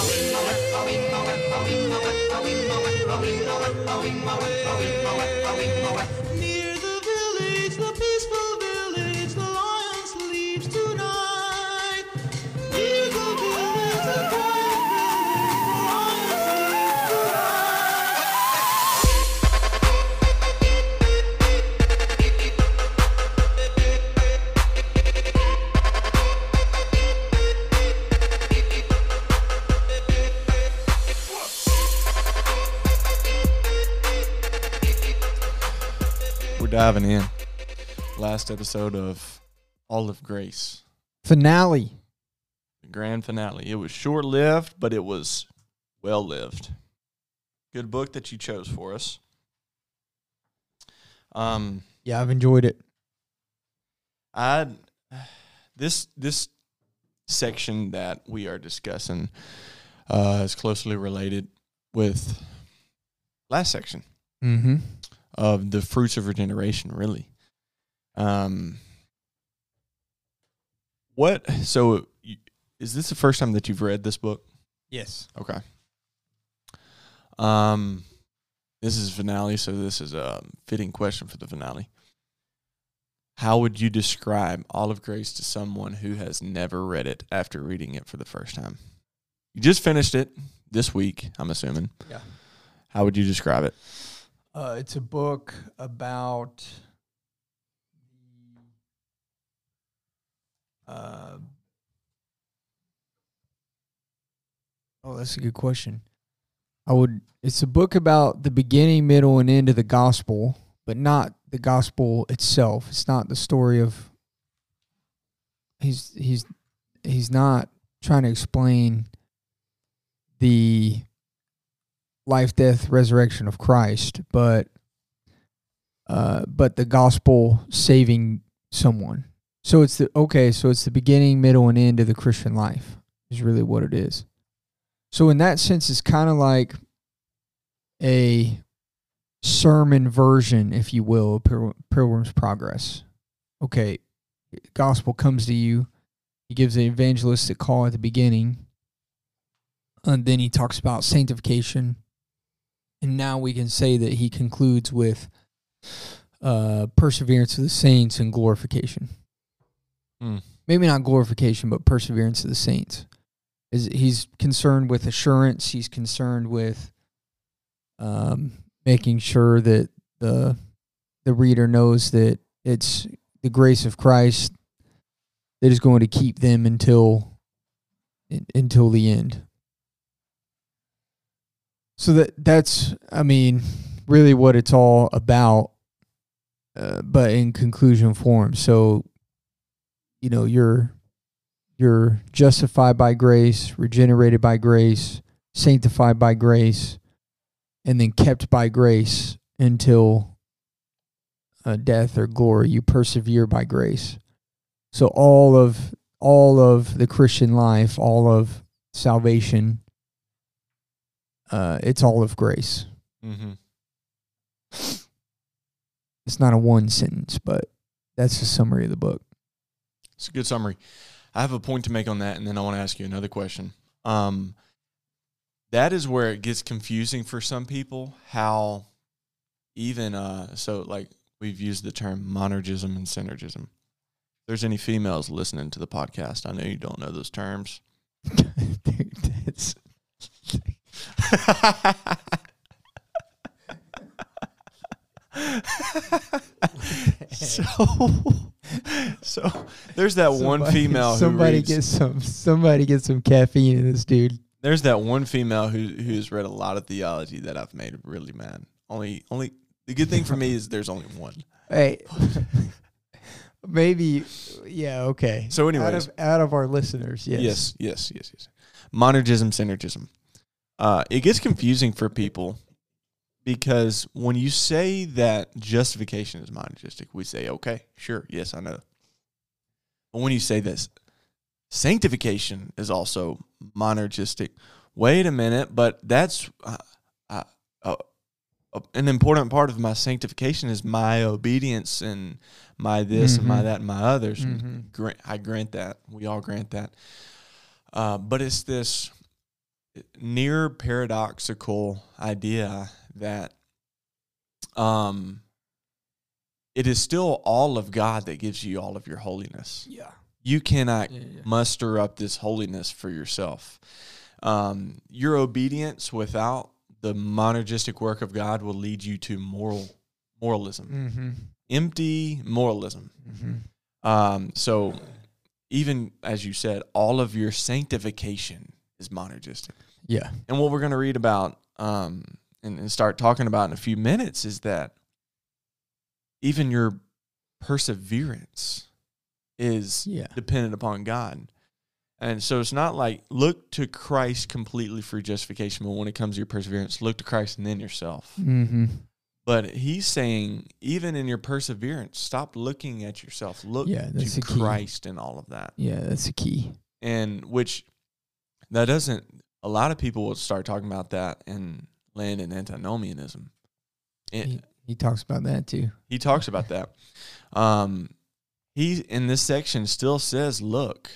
Near the diving in. Last episode of All of Grace, Finale. the grand finale. It was short lived, but it was well lived. Good book that you chose for us. Um, Yeah, I've enjoyed it. I this this section that we are discussing uh, is closely related with last section Mm-hmm. Of the fruits of regeneration. Really, um, what? So, is this the first time that you've read this book? Yes. Okay. Um, this is finale, so this is a fitting question for the finale. How would you describe All of Grace to someone who has never read it after reading it for the first time? You just finished it this week, I'm assuming. Yeah. How would you describe it? Uh, it's a book about uh, oh, that's a good question. I would. It's a book about the beginning, middle, and end of the gospel, but not the gospel itself. It's not the story of. He's he's he's not trying to explain the life, death, resurrection of Christ, but uh, but the gospel saving someone. So it's the okay. So it's the beginning, middle, and end of the Christian life is really what it is. So in that sense, it's kind of like a sermon version, if you will, of Pil- Pilgrim's Progress. Okay, gospel comes to you. He gives an evangelistic call at the beginning, and then he talks about sanctification and now we can say that he concludes with uh, perseverance of the saints and glorification. Mm. Maybe not glorification, but perseverance of the saints. Is he's concerned with assurance. He's concerned with um, making sure that the the reader knows that it's the grace of Christ that is going to keep them until until the end. So that that's I mean really what it's all about, uh, but in conclusion form. So you know you're you're justified by grace, regenerated by grace, sanctified by grace, and then kept by grace until uh, death or glory. You persevere by grace. So all of all of the Christian life, all of salvation uh, it's all of grace. Mm-hmm. It's not a one sentence, but that's the summary of the book. It's a good summary. I have a point to make on that, and then I want to ask you another question. Um, that is where it gets confusing for some people. How even uh, so, like we've used the term monergism and synergism. If there's any females listening to the podcast, I know you don't know those terms. Dude, that's so, so there's that one female. Who Somebody reads, get some. Somebody get some caffeine in this dude. There's that one female who who's read a lot of theology that I've made really mad. Only, only the good thing for me is there's only one. Hey, maybe. Yeah. Okay. So, out anyways, of out of our listeners, yes. yes, yes, yes, yes. Monergism, synergism. Uh, it gets confusing for people because when you say that justification is monergistic, we say, okay, sure, yes, I know. But when you say this, sanctification is also monergistic. Wait a minute, but that's uh, uh, uh, uh, an important part of my sanctification is my obedience and my this and my Mhm. that and my others. Mhm. Grant, I grant that. We all grant that. Uh, but it's this near paradoxical idea that um it is still all of God that gives you all of your holiness. Yeah. You cannot Yeah, yeah. muster up this holiness for yourself. Um, your obedience without the monergistic work of God will lead you to moral moralism, Mm-hmm. empty moralism. Mm-hmm. Um, so even as you said, all of your sanctification is monergistic. Yeah. And what we're going to read about um, and, and start talking about in a few minutes is that even your perseverance is Yeah. dependent upon God. And so it's not like look to Christ completely for justification, but when it comes to your perseverance, look to Christ and then yourself. Mm-hmm. But he's saying, even in your perseverance, stop looking at yourself. Look Yeah, to. Christ and all of that. Yeah, that's the key. And which that doesn't, a lot of people will start talking about that and land in antinomianism. And He, he talks about that too. he talks about that. Um, he in this section still says, "Look,"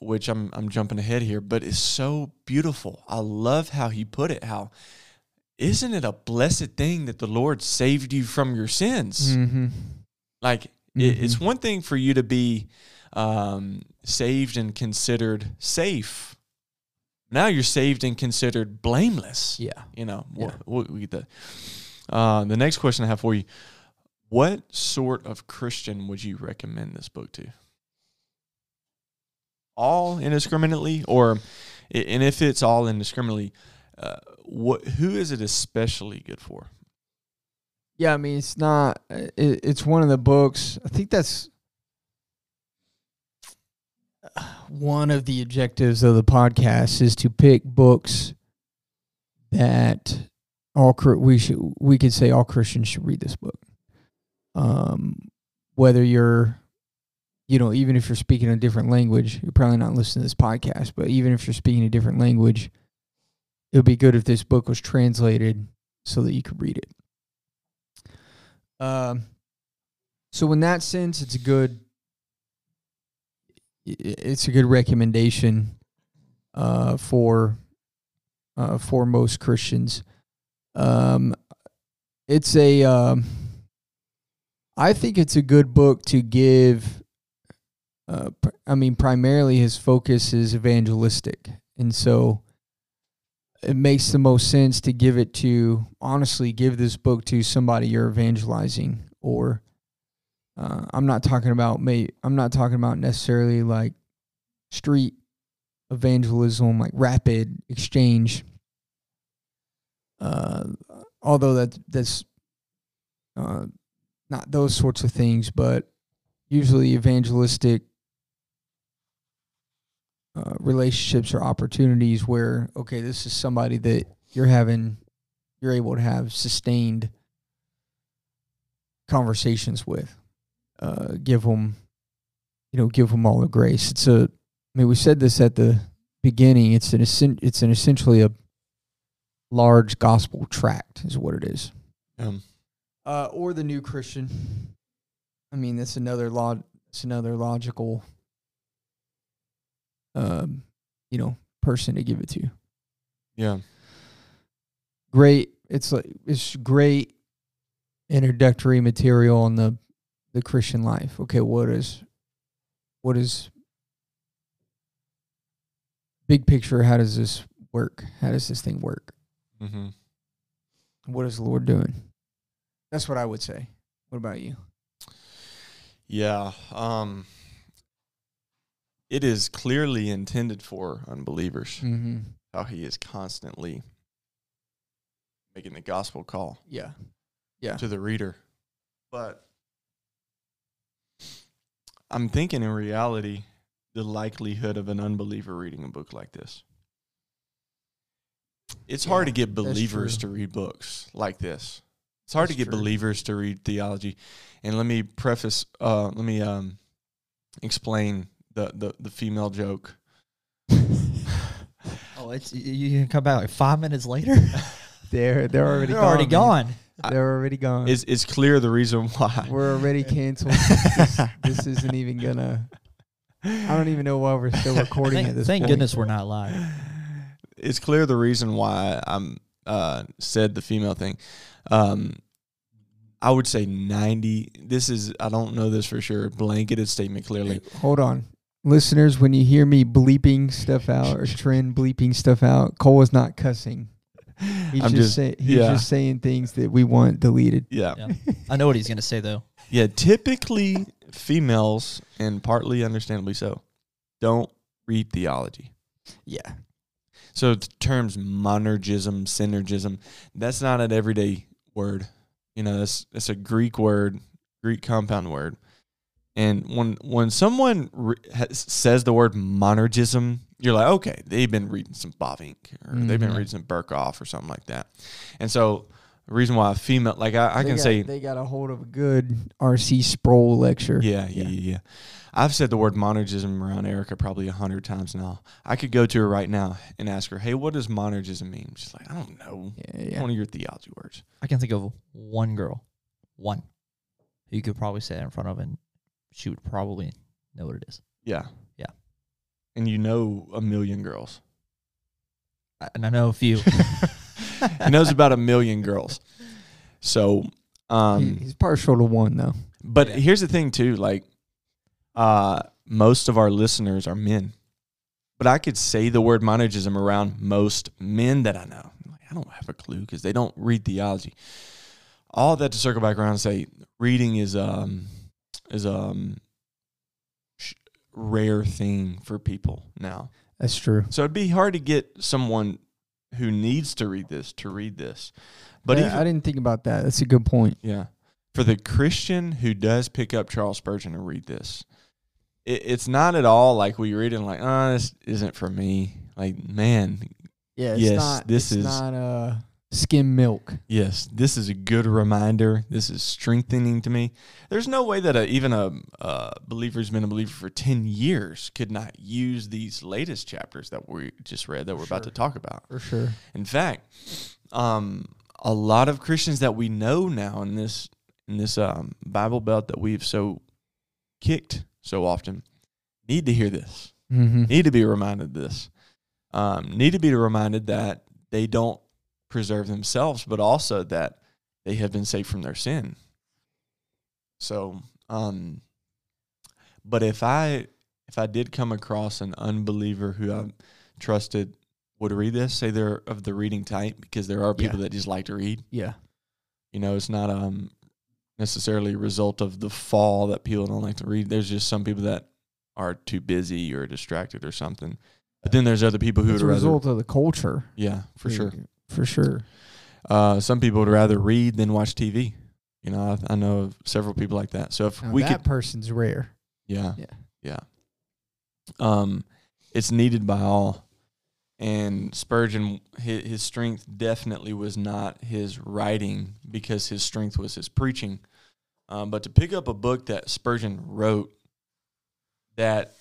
which I'm I'm jumping ahead here, but it's so beautiful. I love how he put it. How isn't it a blessed thing that the Lord saved you from your sins? Mm-hmm. Like it, it's one thing for you to be um, saved and considered safe. Now you're saved and considered blameless Yeah. you know, Yeah. we'll, we'll get that. Uh, the next question I have for you: What sort of Christian would you recommend this book to? All indiscriminately, or and if it's all indiscriminately, uh, what who is it especially good for? Yeah, I mean, it's not. It, it's one of the books. I think that's one of the objectives of the podcast is to pick books that all we should we could say all Christians should read this book. Um, whether you're, you know, even if you're speaking a different language, you're probably not listening to this podcast. But even if you're speaking a different language, it would be good if this book was translated so that you could read it. Um, so in that sense, it's a good. It's a good recommendation, uh, for, uh, for most Christians. Um, it's a. Um, I think it's a good book to give. Uh, I mean, primarily his focus is evangelistic, and so it makes the most sense to give it to honestly give this book to somebody you're evangelizing or uh, I'm not talking about may I'm not talking about necessarily like street evangelism like rapid exchange. Uh, although that that's uh, not those sorts of things but usually evangelistic uh, relationships or opportunities where okay this is somebody that you're having you're able to have sustained conversations with uh, give them you know give them all the grace. It's a i mean we said this at the beginning. It's an it's an essentially a large gospel tract is what it is. Um, uh, or the new christian. I mean that's another log it's another logical um you know person to give it to yeah, great it's like it's great introductory material on the the christian life okay what is what is big picture how does this work how does this thing work hmm what is the lord doing that's what i would say what about you yeah. Um, it is clearly intended for unbelievers. mm-hmm. How he is constantly making the gospel call. yeah yeah to the reader. But I'm thinking in reality, the likelihood of an unbeliever reading a book like this. It's hard to get believers to read books like this. It's hard That's to get true. believers to read theology. And let me preface uh let me um explain the the, the female joke. Oh, it's you- you can come back like five minutes later. they're they're already They're gone, already man. gone. They're already gone It's it's clear the reason why. we're already canceled this, this isn't even gonna i don't even know why we're still recording Thank, at this thank point. goodness we're not live. it's clear the reason why I'm uh said the female thing. Um I would say 90 this is I don't know this for sure blanketed statement clearly. Hold on. Listeners, when you hear me bleeping stuff out or Trent bleeping stuff out, Cole is not cussing. He's I'm just, just say, he's yeah. just saying things that we want deleted. Yeah. Yeah. I know what he's gonna say though. Yeah, typically females and partly understandably so don't read theology. Yeah. So the terms monergism, synergism, that's not an everyday word. You know, that's that's a Greek word, Greek compound word. And when when someone re- has, says the word monergism, you're like, okay, they've been reading some Bavinck or they've been Mhm. reading some Berkhof or something like that. And so the reason why a female, like I, I can got- say, they got a hold of a good R.C. Sproul lecture. yeah, yeah, yeah, yeah. I've said the word monergism around Erica probably a hundred times now. I could go to her right now and ask her, "Hey, what does monergism mean?" She's like, "I don't know. Yeah, yeah. One of your theology words." I can think of one girl, one, who you could probably say that in front of, and she would probably know what it is. Yeah, Yeah. And you know a million girls. And I know a few. he knows about a million girls. So, um, He- he's partial to one though. but Yeah. here's the thing too, like, uh, most of our listeners are men, but I could say the word monergism around most men that I know. I don't have a clue because they don't read theology. All that to circle back around and say reading is um is um rare thing for people now. That's true. So it'd be hard to get someone who needs to read this to read this. But Yeah, even, I didn't think about that. That's a good point. yeah. For the Christian who does pick up Charles Spurgeon and read this, it, it's not at all like we read it and like, oh, this isn't for me. Like, man, Yeah, it's Yes, not. this is- not uh, skim milk. yes, this is a good reminder. This is strengthening to me. There's no way that a, even a, a believer who's been a believer for 10 years could not use these latest chapters that we just read that we're about to talk about. For sure. In fact, um, a lot of Christians that we know now in this in this um, Bible belt that we've so kicked so often need to hear this. Mm-hmm. Need to be reminded of this. Um, need to be reminded that they don't preserve themselves, but also that they have been saved from their sin. So, um, but if I if I did come across an unbeliever who I trusted would read this, say they're of the reading type, because there are people Yeah. that just like to read. Yeah. You know, it's not um necessarily a result of the fall that people don't like to read. There's just some people that are too busy or distracted or something. But then there's other people who It's a rather, result of the culture. yeah, for sure. For sure. Uh, some people would rather read than watch TV. You know, I, I know of several people like that. So if Now, we that could, person's rare. yeah, Yeah. yeah, um, it's needed by all. And Spurgeon, his, his strength definitely was not his writing because his strength was his preaching. Um, but to pick up a book that Spurgeon wrote that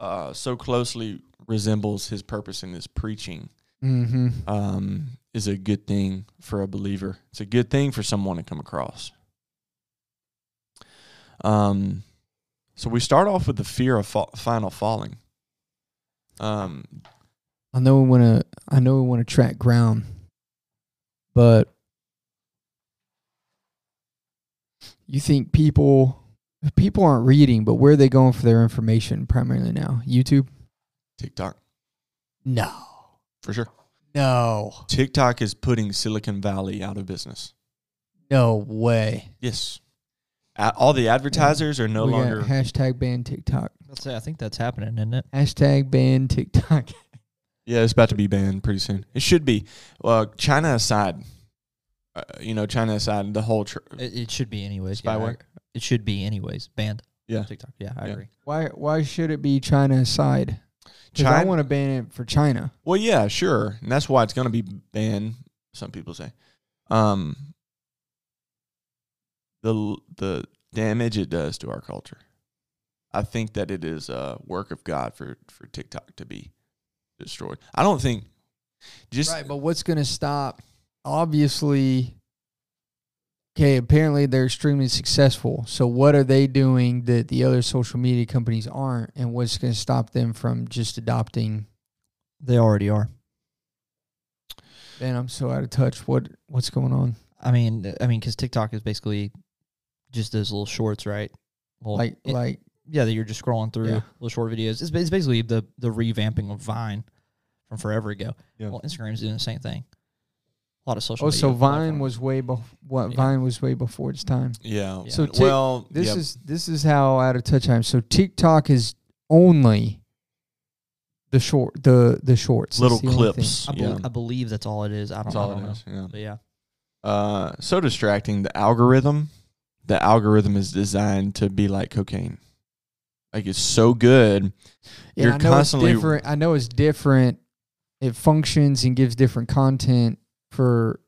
uh, so closely resembles his purpose in his preaching Mm-hmm. um, is a good thing for a believer. It's a good thing for someone to come across. Um, so we start off with the fear of fa- final falling. Um, I know we want to. I know we want to track ground, but you think people people aren't reading, but where are they going for their information primarily now? YouTube? TikTok No, for sure. no, TikTok is putting Silicon Valley out of business. no way. Yes, A- all the advertisers are no We got longer. hashtag ban TikTok. Let's say I think that's happening, isn't it? Hashtag ban TikTok. Yeah, it's about to be banned pretty soon. It should be. Well, China aside, uh, you know, China aside, the whole. Tr- It, it should be anyways. yeah, Spyware? I- it should be anyways. Banned. yeah, TikTok. Yeah, I Yeah. agree. Why? Why should it be China aside? Because I want to ban it for China. Well, yeah, sure, and that's why it's going to be banned. Some people say, um, the the damage it does to our culture. I think that it is a work of God for for TikTok to be destroyed. I don't think just right, but what's going to stop? Obviously, okay. Apparently, they're extremely successful. So, what are they doing that the other social media companies aren't? And what's going to stop them from just adopting? They already are. Man, I'm so out of touch. What what's going on? I mean, I mean, because TikTok is basically just those little shorts, right? Well, Like it- like yeah, that you're just scrolling through Yeah. little short videos. It's, it's basically the the revamping of Vine from forever ago. Yeah. Well, Instagram's doing the same thing. A lot of social. oh, so Vine platforms. was way before. What Yeah. Vine was way before its time. Yeah. Yeah. So Tik- well, This yeah, is this is how out of touch I am. So TikTok is only the short the the shorts. Little the clips. I, yeah. I believe that's all it is. I don't, That's I don't it know. is. Yeah. But yeah, Uh, so distracting. The algorithm, the algorithm is designed to be like cocaine. Like it's so good. Yeah, You're I know constantly- it's different. I know it's different. It functions and gives different content for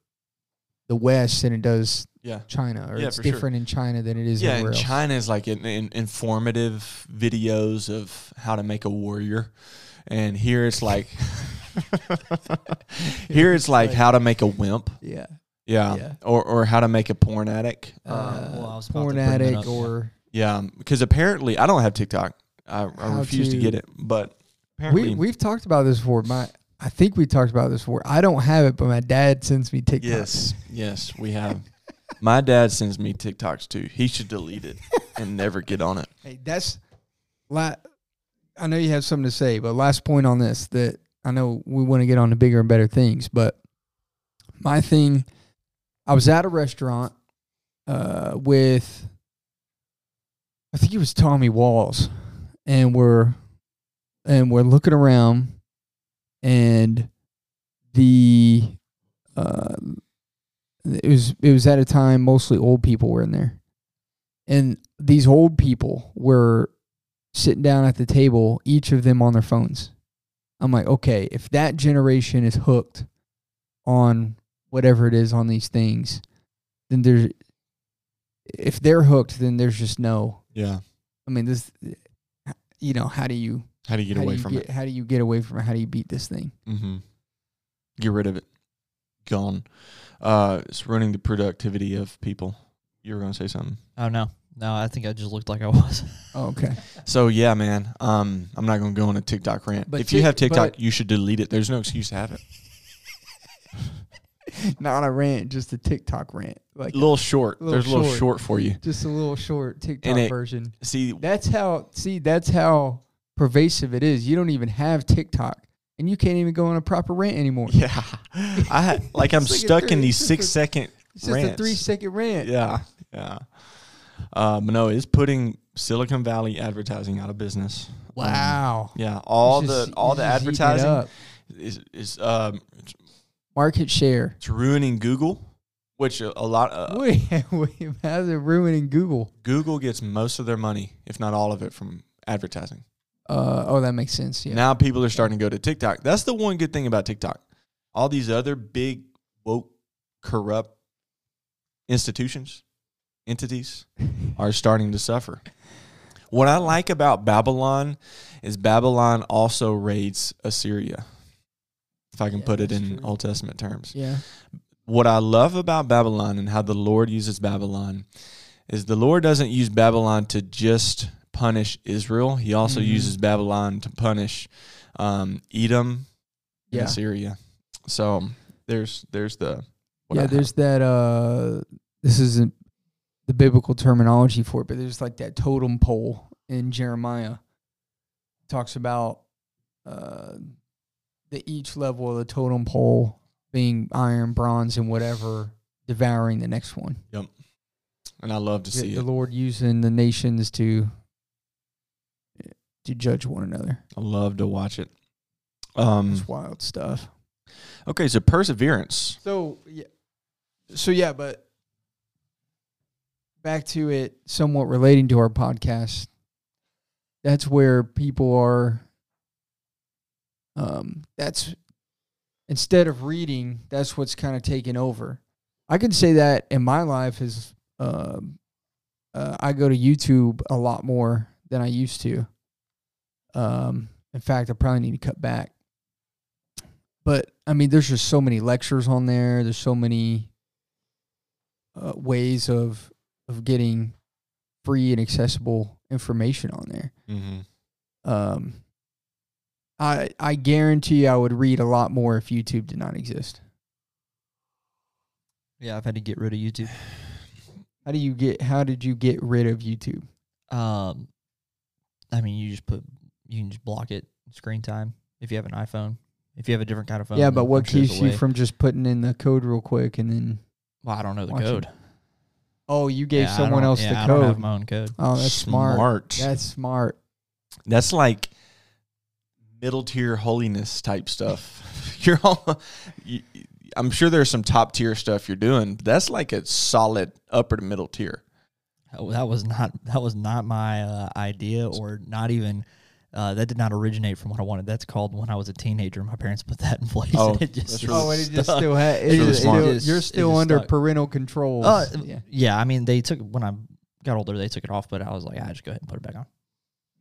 the West than it does Yeah. China, or Yeah, it's for sure. different in China than it is Yeah, everywhere and. China is like in, in, informative videos of how to make a warrior, and here it's like, here it's like how to make a wimp. Yeah, Yeah. Yeah. Or or how to make a porn addict. uh, well, I was porn addict yeah. or Yeah, because apparently I don't have TikTok. I, I refuse to, to- get it, but apparently we we've talked about this before. My I think we talked about this before. I don't have it, but my dad sends me TikTok. yes, yes, we have. My dad sends me TikToks too. He should delete it and never get on it. Hey, that's la- I know you have something to say, but last point on this that I know we want to get on to bigger and better things, but my thing, I was at a restaurant uh, with, I think it was Tommy Walls, and we're and we're looking around, and the uh, it was it was at a time mostly old people were in there and these old people were sitting down at the table, each of them on their phones. I'm like, okay, if that generation is hooked on whatever it is on these things, then there's if they're hooked, then there's just no. Yeah. I mean, this, you know, how do you How do you get how away you from get, it? How do you get away from it? How do you beat this thing? Mm-hmm. Get rid of it. Gone. Uh, it's ruining the productivity of people. You were gonna say something. Oh no, no, I think I just looked like I was. Oh, okay. So yeah, man. Um, I'm not gonna go on a TikTok rant. But if you have TikTok, you should delete it. There's no excuse to have it. Not a rant, just a TikTok rant, like A little short. little There's a little short. short for you. just a little short TikTok it- version. See, That's how see that's how pervasive it is. You don't even have TikTok and you can't even go on a proper rant anymore. yeah, I like I'm like stuck in these just six a- second. It's just a 3 second rant. Yeah, yeah. Um, no, it's putting Silicon Valley advertising out of business. Um, Wow. yeah, all You the all the just advertising is is um market share. it's ruining Google, which a, a lot uh, Wait, wait, how's it ruining Google? Google gets most of their money, if not all of it, from advertising. Uh oh, that makes sense. Yeah. Now people are starting to go to TikTok. That's the one good thing about TikTok. All these other big woke corrupt institutions, entities are starting to suffer. What I like about Babylon is Babylon also raids Assyria. If I can Yeah, put it in true. Old Testament terms. yeah. What I love about Babylon and how the Lord uses Babylon is the Lord doesn't use Babylon to just punish Israel. He also Mhm. uses Babylon to punish um, Edom and Yeah. Assyria. So there's there's the what I yeah, have. there's that uh this isn't the biblical terminology for it, but there's like that totem pole in Jeremiah. talks about uh the each level of the totem pole being iron, bronze, and whatever devouring the next one. Yep. And I love to see the it. Lord using the nations to to judge one another. I love to watch it. Um, It's wild stuff. okay, so perseverance. So yeah, so yeah, but back to it, somewhat relating to our podcast. That's where people are. Um, that's instead of reading, that's what's kind of taken over. I can say that in my life is, um, uh, I go to YouTube a lot more than I used to. Um, in fact, I probably need to cut back but I mean, there's just so many lectures on there. There's so many uh, ways of of getting free and accessible information on there. Mm-hmm. Um, I I guarantee I would read a lot more if YouTube did not exist. Yeah, I've had to get rid of YouTube. How do you get? How did you get rid of YouTube? Um, I mean, you just put you can just block it screen time if you have an iPhone. If you have a different kind of phone, yeah, but what keeps you from just putting in the code real quick and then? Well, I don't know the watching? code. Oh, you gave Yeah, someone else yeah, the I don't have my own code. Oh, that's smart. That's smart. That's like middle tier holiness type stuff. you're all, you, I'm sure there's some top tier stuff you're doing. But that's like a solid upper to middle tier. Oh, that was not that was not my uh, idea, or not even. Uh, that did not originate from what I wanted. That's called when I was a teenager. My parents put that in place. Oh, and it just that's really- Oh, and it just still ha- it really just- smart. It just- you're it still just under stuck. parental control. Uh, yeah. yeah, I mean, they took when I got older, they took it off, but I was like, I just go ahead and put it back on.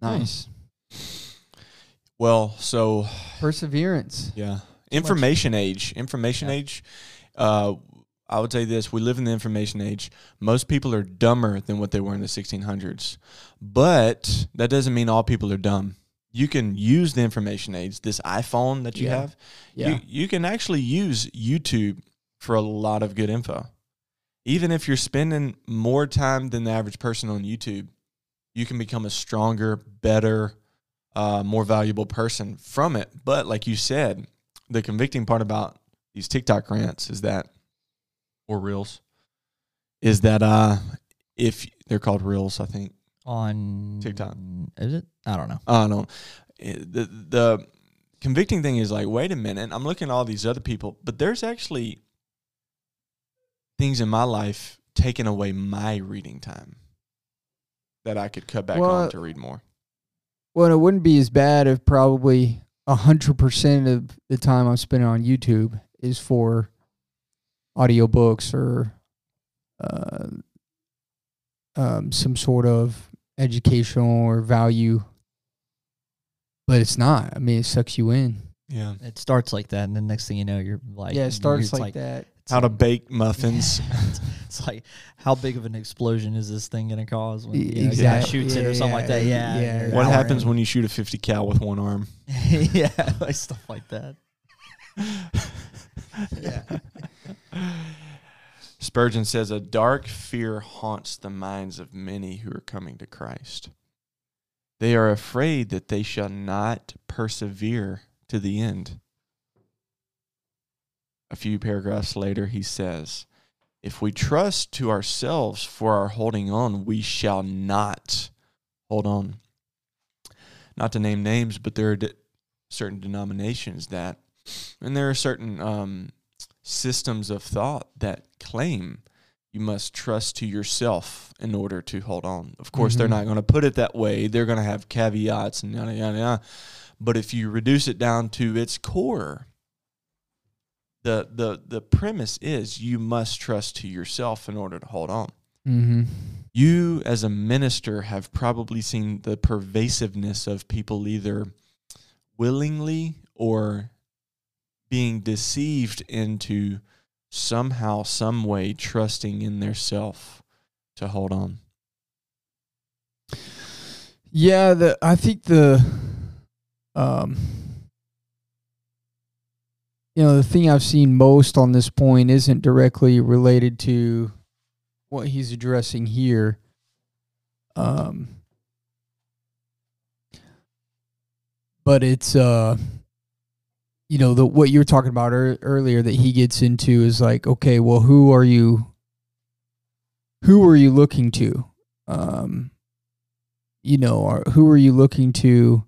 Nice. Well, so Perseverance. Yeah. Information age. Information Yeah. age. Uh, I would say this: we live in the information age. Most people are dumber than what they were in the 1600s, but that doesn't mean all people are dumb. You can use the information age. This iPhone that you Yeah. have, Yeah. you you can actually use YouTube for a lot of good info. Even if you're spending more time than the average person on YouTube, you can become a stronger, better, uh, more valuable person from it. But like you said, the convicting part about these TikTok rants is that, or reels, is that uh, if they're called reels, I think. On TikTok. is it? I don't know. I don't know. The the convicting thing is like, wait a minute, I'm looking at all these other people, but there's actually things in my life taking away my reading time that I could cut back Well, on to read more. Well, it wouldn't be as bad if probably a hundred percent of the time I'm spending on YouTube is for audiobooks or uh, um, some sort of educational or value. But it's not. I mean, it sucks you in. Yeah. It starts like that, and the next thing you know, you're like, yeah, it starts it's like, that. it's How to bake muffins. it's, it's like, how big of an explosion is this thing gonna cause when you know, a guy exact- shoots it or something like that? yeah, Yeah, yeah. What happens in. when you shoot a 50 cal with one arm? yeah, like stuff like that. Yeah. Spurgeon says, A dark fear haunts the minds of many who are coming to Christ. They are afraid that they shall not persevere to the end. A few paragraphs later, he says, If we trust to ourselves for our holding on, we shall not hold on. Not to name names, but there are de- certain denominations that, and there are certain um, systems of thought that claim you must trust to yourself in order to hold on. Of course, they're Mhm. not going to put it that way. They're going to have caveats and yada yada yada. But if you reduce it down to its core, the the the premise is you must trust to yourself in order to hold on. Mm-hmm. You, as a minister, have probably seen the pervasiveness of people either willingly or being deceived into somehow, some way, trusting in their self to hold on. Yeah, the I think the um you know, the thing I've seen most on this point isn't directly related to what he's addressing here. Um but it's uh you know, the what you were talking about ear earlier that he gets into is like, okay, well, who are you who are you looking to? Um you know, who are you looking to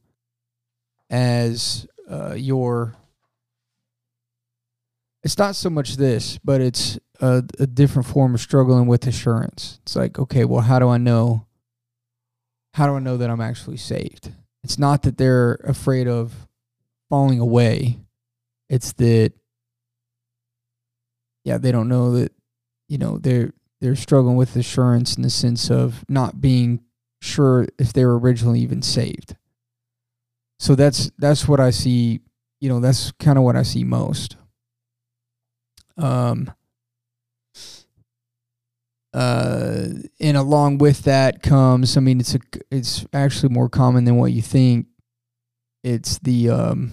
as uh, your? It's not so much this, but it's a, a different form of struggling with assurance. It's like, okay, well, how do I know? How do I know that I'm actually saved? It's not that they're afraid of falling away. It's that, yeah, they don't know that, you know, they're they're struggling with assurance in the sense of not being sure if they were originally even saved. So that's that's what I see, you know, that's kind of what I see most. Um uh and along with that comes I mean it's a it's actually more common than what you think. It's the um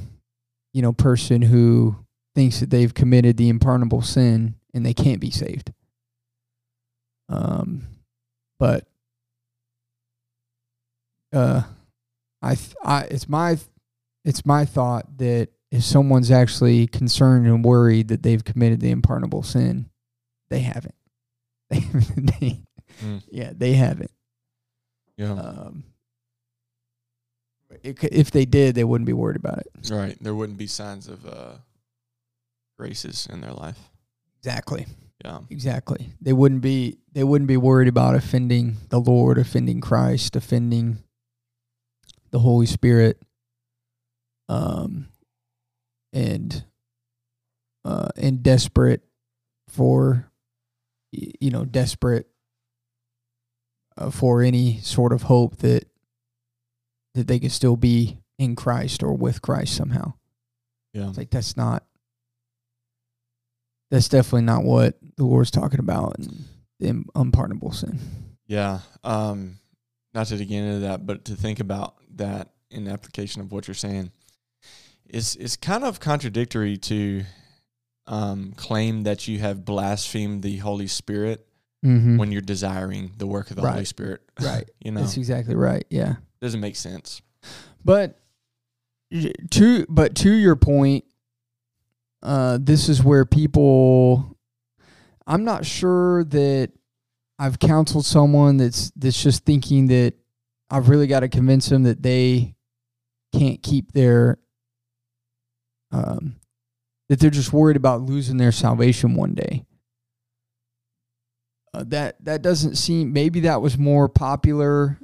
you know person who thinks that they've committed the unpardonable sin and they can't be saved. Um, but uh, I, th- I it's my it's my thought that if someone's actually concerned and worried that they've committed the unpardonable sin, they haven't. They, Mm. yeah, they haven't. Yeah. Um, if they did, they wouldn't be worried about it. right. There wouldn't be signs of uh, graces in their life. Exactly. Yeah. Exactly. They wouldn't be they wouldn't be worried about offending the Lord, offending Christ, offending the Holy Spirit. Um and uh and desperate for you know, desperate uh, for any sort of hope that that they could still be in Christ or with Christ somehow. Yeah. It's like that's not that's definitely not what the Lord's talking about in the unpardonable sin. Yeah. Um, not to get into that, but to think about that in application of what you're saying is is kind of contradictory to um, claim that you have blasphemed the Holy Spirit Mm-hmm. when you're desiring the work of the Holy Spirit. right. you know, That's exactly right. Yeah. Doesn't make sense. But to but to your point, uh, this is where people. I'm not sure that I've counseled someone that's that's just thinking that I've really got to convince them that they can't keep their um that they're just worried about losing their salvation one day. Uh, that that doesn't seem maybe that was more popular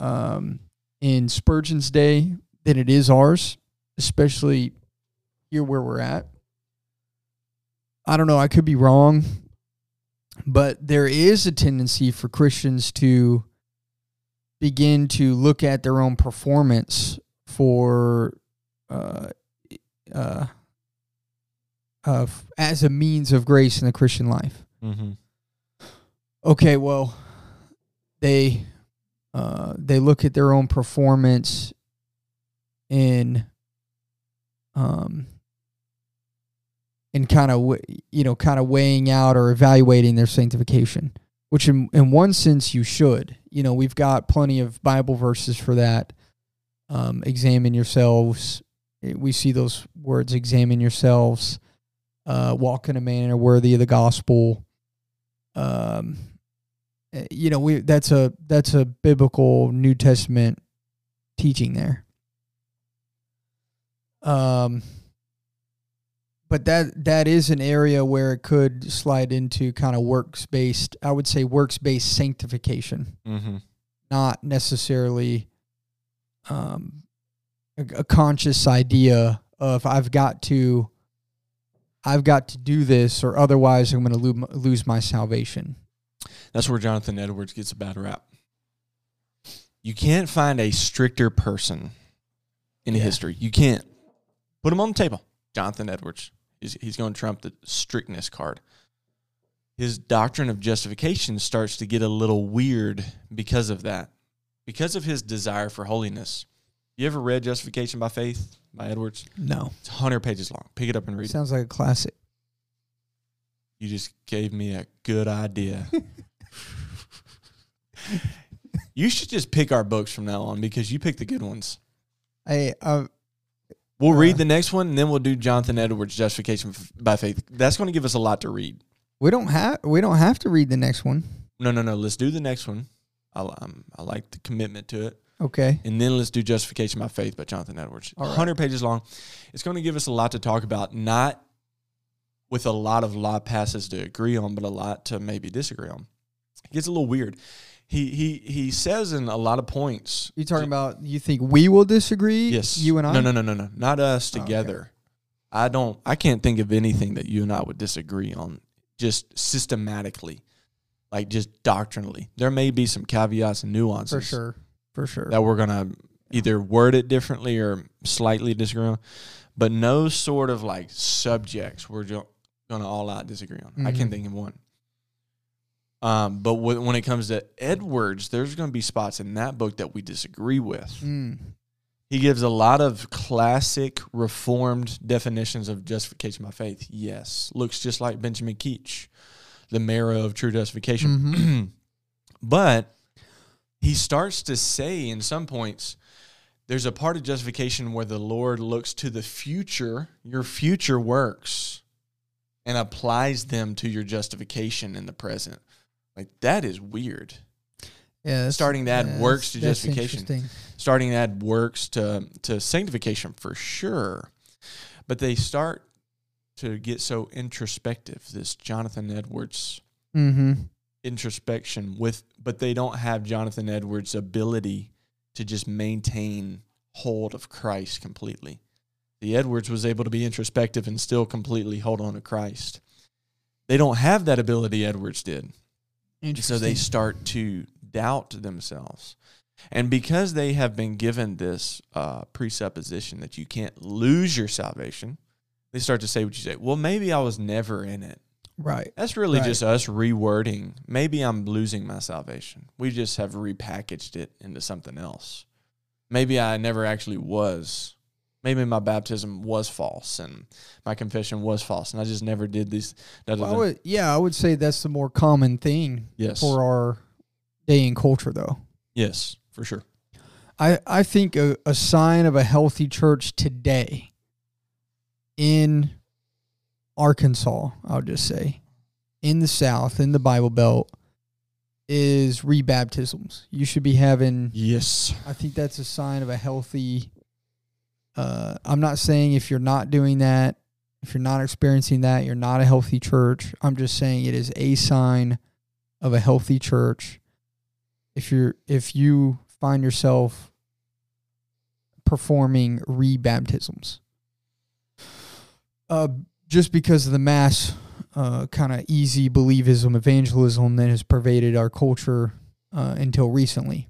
um in Spurgeon's day than it is ours, especially here where we're at. I don't know, I could be wrong, but there is a tendency for Christians to begin to look at their own performance for uh uh of as a means of grace in the Christian life Mm-hmm. okay, well, they uh, they look at their own performance in um in kind of you know kind of weighing out or evaluating their sanctification, which in in one sense you should. You know, we've got plenty of Bible verses for that. Um, examine yourselves. We see those words: examine yourselves. Uh, walk in a manner worthy of the gospel um you know we that's a that's a biblical new testament teaching there. Um but that that is an area where it could slide into kind of works based i would say works based sanctification. Mm-hmm. not necessarily um a, a conscious idea of i've got to i've got to do this or otherwise i'm going to lose, lose my salvation That's where Jonathan Edwards gets a bad rap. You can't find a stricter person in Yeah. history. You can't put him on the table. Jonathan Edwards. He's, he's going to trump the strictness card. His doctrine of justification starts to get a little weird because of that, because of his desire for holiness. You ever read Justification by Faith by Edwards? no It's 100 pages long. Pick it up and read it. sounds like a classic You just gave me a good idea. you should just pick our books from now on because you pick the good ones. I uh, We'll Uh, read the next one and then we'll do Jonathan Edwards' Justification by Faith. That's going to give us a lot to read. we don't have we don't have to read the next one. No, no, no. Let's do the next one. I, um, I like the commitment to it. Okay. And then let's do Justification by Faith by Jonathan Edwards. All right. 100 pages long. It's going to give us a lot to talk about, not with a lot of law passes to agree on, but a lot to maybe disagree on. It gets a little weird. He he he says in a lot of points. You talking about you think we will disagree? Yes. You and I? No, no, no, no, no. Not us Oh, okay. together. I don't I can't think of anything that you and I would disagree on just systematically. Like just doctrinally. There may be some caveats and nuances For sure. For sure. that we're gonna either word it differently or slightly disagree on. But no sort of like subjects we're jo- gonna all out disagree on. I Mhm. can't think of one. Um, but wh- when it comes to Edwards, there's going to be spots in that book that we disagree with Mm. He gives a lot of classic reformed definitions of justification by faith. Yes. Looks just like Benjamin Keach, the marrow of true justification. but he starts to say in some points, there's a part of justification where the Lord looks to the future, your future works, and applies them to your justification in the present. Like that is weird. Yeah, Starting to add yeah, works to justification. starting to add works to to sanctification for sure but they start to get so introspective this jonathan edwards Mm-hmm. introspection with but they don't have jonathan edwards ability to just maintain hold of christ completely the edwards was able to be introspective and still completely hold on to christ they don't have that ability edwards did so they start to doubt themselves. And because they have been given this uh, presupposition that you can't lose your salvation, they start to say what you say. Well, maybe I was never in it. right. That's really Right. just us rewording. Maybe I'm losing my salvation. We just have repackaged it into something else. Maybe I never actually was. Maybe my baptism was false and my confession was false, and I just never did these. Well, I would, yeah, I would say that's the more common thing yes, for our day and culture, though. yes, for sure. I, I think a, a sign of a healthy church today in Arkansas, I'll just say, in the South, in the Bible Belt, is rebaptisms. You should be having, Yes. I think that's a sign of a healthy. Uh, I'm not saying if you're not doing that, if you're not experiencing that, you're not a healthy church. I'm just saying it is a sign of a healthy church. If you're if you find yourself performing rebaptisms, uh, just because of the mass uh, kind of easy believism, evangelism that has pervaded our culture uh, until recently.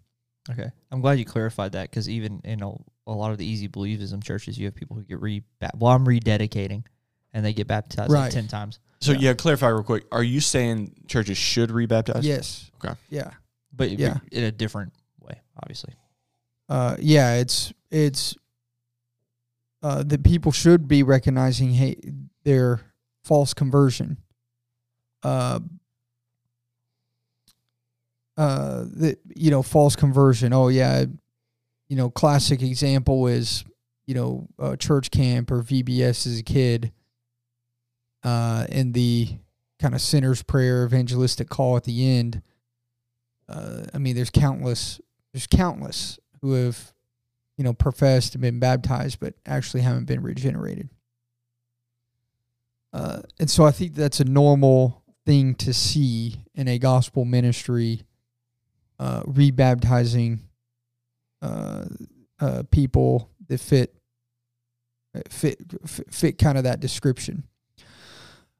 Okay, I'm glad you clarified that because even in a, a lot of the easy believism churches, you have people who get re baptized. well, I'm rededicating, and they get baptized like ten times. So Yeah. yeah. clarify real quick. Are you saying churches should rebaptize? Yes. Okay. Yeah. but Yeah. in a different way, obviously. uh, yeah, it's it's uh, that people should be recognizing hey their false conversion. Uh, uh, you know false conversion. Oh yeah, you know classic example is you know church camp or VBS as a kid. Uh, and the kind of sinner's prayer evangelistic call at the end. Uh, I mean, there's countless there's countless who have, you know, professed and been baptized, but actually haven't been regenerated. Uh, and so I think that's a normal thing to see in a gospel ministry, uh, rebaptizing uh, uh, people that fit fit fit, fit kind of that description.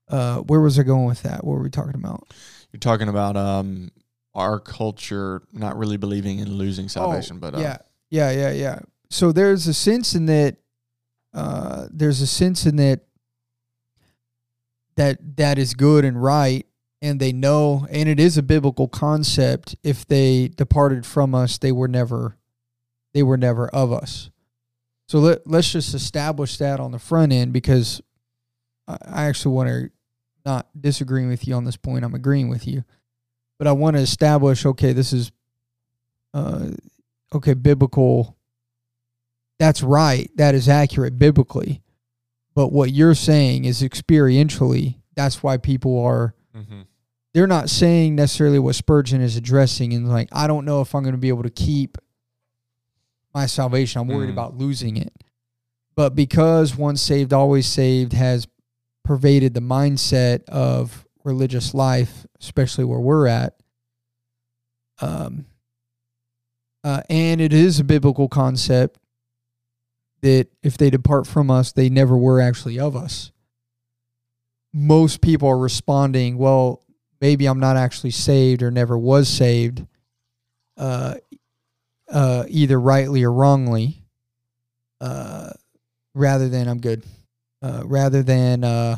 Uh, where was I going with that? What were we talking about? You're talking about um our culture not really believing in losing salvation, but uh, Oh, yeah, yeah, yeah, yeah. So there's a sense in that. Uh, there's a sense in that that that is good and right, and they know, and it is a biblical concept. If they departed from us, they were never, they were never of us. So let let's just establish that on the front end because I, actually want to not disagreeing with you on this point. I'm agreeing with you, but I want to establish. Okay, this is uh, okay, biblical. That's right. That is accurate biblically. But what you're saying is experientially, that's why people are, Mhm. They're not saying necessarily what Spurgeon is addressing. And like, I don't know if I'm going to be able to keep my salvation. I'm worried Mhm. about losing it. But because once saved, always saved has pervaded the mindset of religious life, especially where we're at, um, uh, and it is a biblical concept that if they depart from us, they never were actually of us. Most people are responding, well, maybe I'm not actually saved or never was saved, uh, uh, either rightly or wrongly, uh, rather than I'm good, uh, rather than, uh,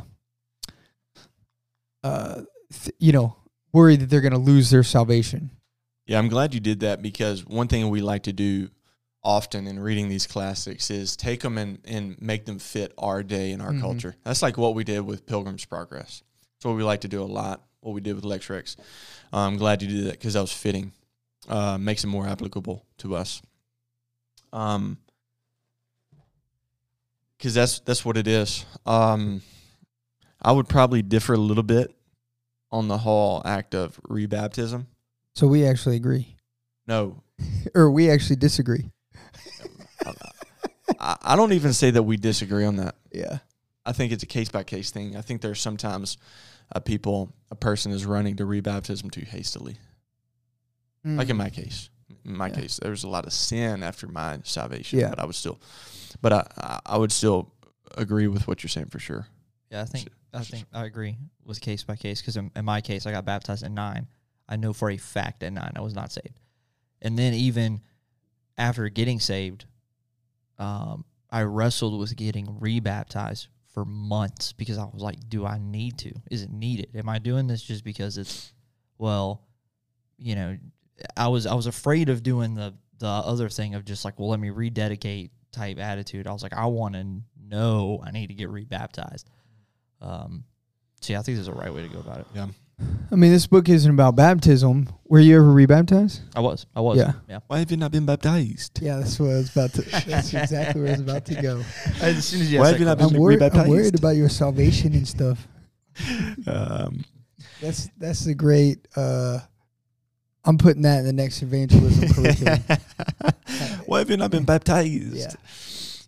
uh, th- you know, worried that they're going to lose their salvation. Yeah, I'm glad you did that because one thing we like to do often in reading these classics is take them and, and make them fit our day and our Mhm. culture. That's like what we did with Pilgrim's Progress. That's what we like to do a lot. What we did with Lectrex. I'm glad you did that because that was fitting. Uh, makes it more applicable to us. Um, because that's that's what it is. Um, I would probably differ a little bit on the whole act of rebaptism. So we actually agree, No, or we actually disagree. I, I don't even say that we disagree on that. Yeah. I think it's a case by case thing. I think there's sometimes a people, a person is running to rebaptism too hastily. Like in my case, in my Yeah. case, there was a lot of sin after my salvation, Yeah. but I would still, but I, I, I would still agree with what you're saying for sure. Yeah, I think I think I agree with case by case because in, in my case, I got baptized at nine. I know for a fact at nine I was not saved, and then even after getting saved, um, I wrestled with getting rebaptized for months because I was like, "Do I need to? Is it needed? Am I doing this just because it's well, you know?" I was I was afraid of doing the the other thing of just like, well, let me rededicate type attitude. I was like, I want to know I need to get rebaptized. Um, so yeah, I think there's a right way to go about it. Yeah. I mean, this book isn't about baptism. Were you ever rebaptized? I was, I was, Yeah. yeah. Why have you not been baptized? Yeah, that's what I was about to. That's exactly where I was about to go. As soon as Why have you not been I'm worried. I'm worried about your salvation and stuff. Um, That's that's a great. uh I'm putting that in the next evangelism curriculum. Why have you not been baptized? Yeah.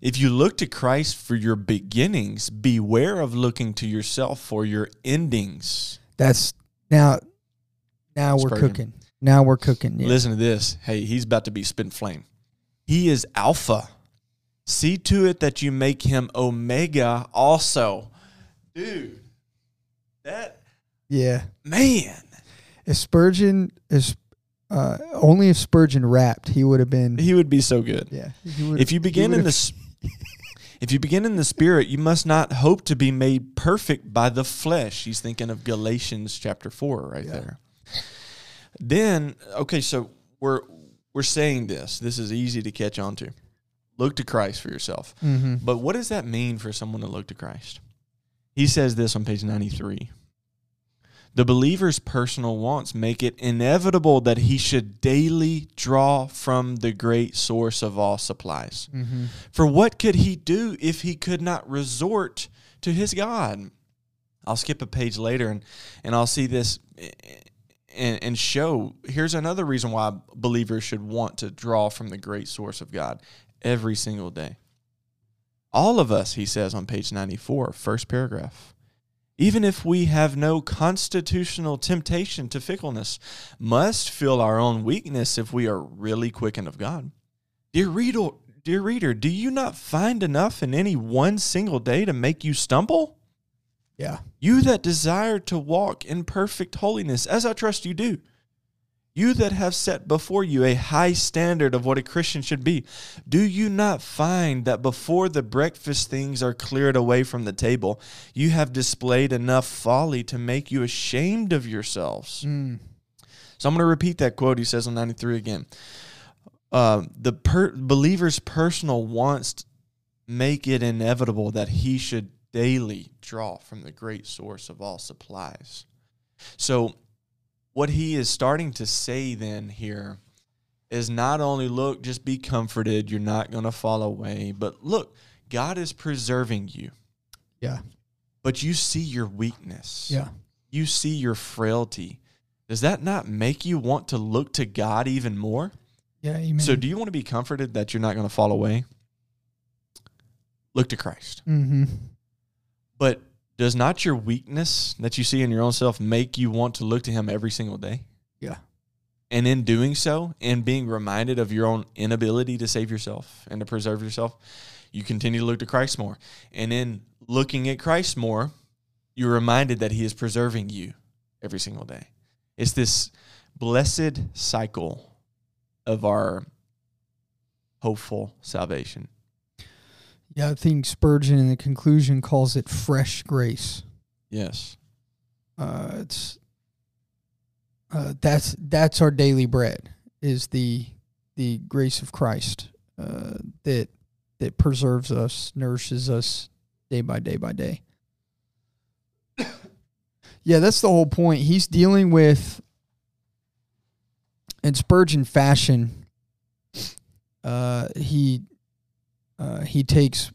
If you look to Christ for your beginnings, beware of looking to yourself for your endings. That's now. Now we're Spurgeon. cooking. Now we're cooking. Yeah. Listen to this. Hey, he's about to be spent flame. He is Alpha. See to it that you make him Omega also. Dude, that Yeah. man. If Spurgeon is uh, only if Spurgeon rapped, he would have been. He would be so good. yeah. If you begin in the if you begin in the spirit, you must not hope to be made perfect by the flesh. He's thinking of Galatians chapter 4 right Yeah. there. Then, okay, so we're we're saying this. This is easy to catch on to. Look to Christ for yourself. Mhm. But what does that mean for someone to look to Christ? He says this on page 93. The believer's personal wants make it inevitable that he should daily draw from the great source of all supplies. Mhm. For what could he do if he could not resort to his God? I'll skip a page later and, and I'll see this and, and show here's another reason why believers should want to draw from the great source of God every single day. All of us, he says on page 94, first paragraph, even if we have no constitutional temptation to fickleness, must feel our own weakness if we are really quickened of God. Dear reader, dear reader, do you not find enough in any one single day to make you stumble? Yeah. You that desire to walk in perfect holiness, as I trust you do. You that have set before you a high standard of what a Christian should be, do you not find that before the breakfast things are cleared away from the table, you have displayed enough folly to make you ashamed of yourselves? Mm. So I'm going to repeat that quote he says on 93 again. Uh, the per- believer's personal wants make it inevitable that he should daily draw from the great source of all supplies. So, what he is starting to say then here is not only look, just be comforted, you're not going to fall away, but look, God is preserving you. Yeah. But you see your weakness Yeah. you see your frailty, does that not make you want to look to God even more? Yeah. Amen. So, do you want to be comforted that you're not going to fall away? Look to Christ. Mm-hmm. But does not your weakness that you see in your own self make you want to look to Him every single day? Yeah. And in doing so, and being reminded of your own inability to save yourself and to preserve yourself, you continue to look to Christ more. And in looking at Christ more, you're reminded that He is preserving you every single day. It's this blessed cycle of our hopeful salvation. Yeah, I think Spurgeon in the conclusion calls it fresh grace. Yes. Uh, it's uh, that's that's our daily bread is the the grace of Christ. uh, that that preserves us, nourishes us day by day by day. yeah, that's the whole point. He's dealing with in Spurgeon fashion. Uh, he uh, he takes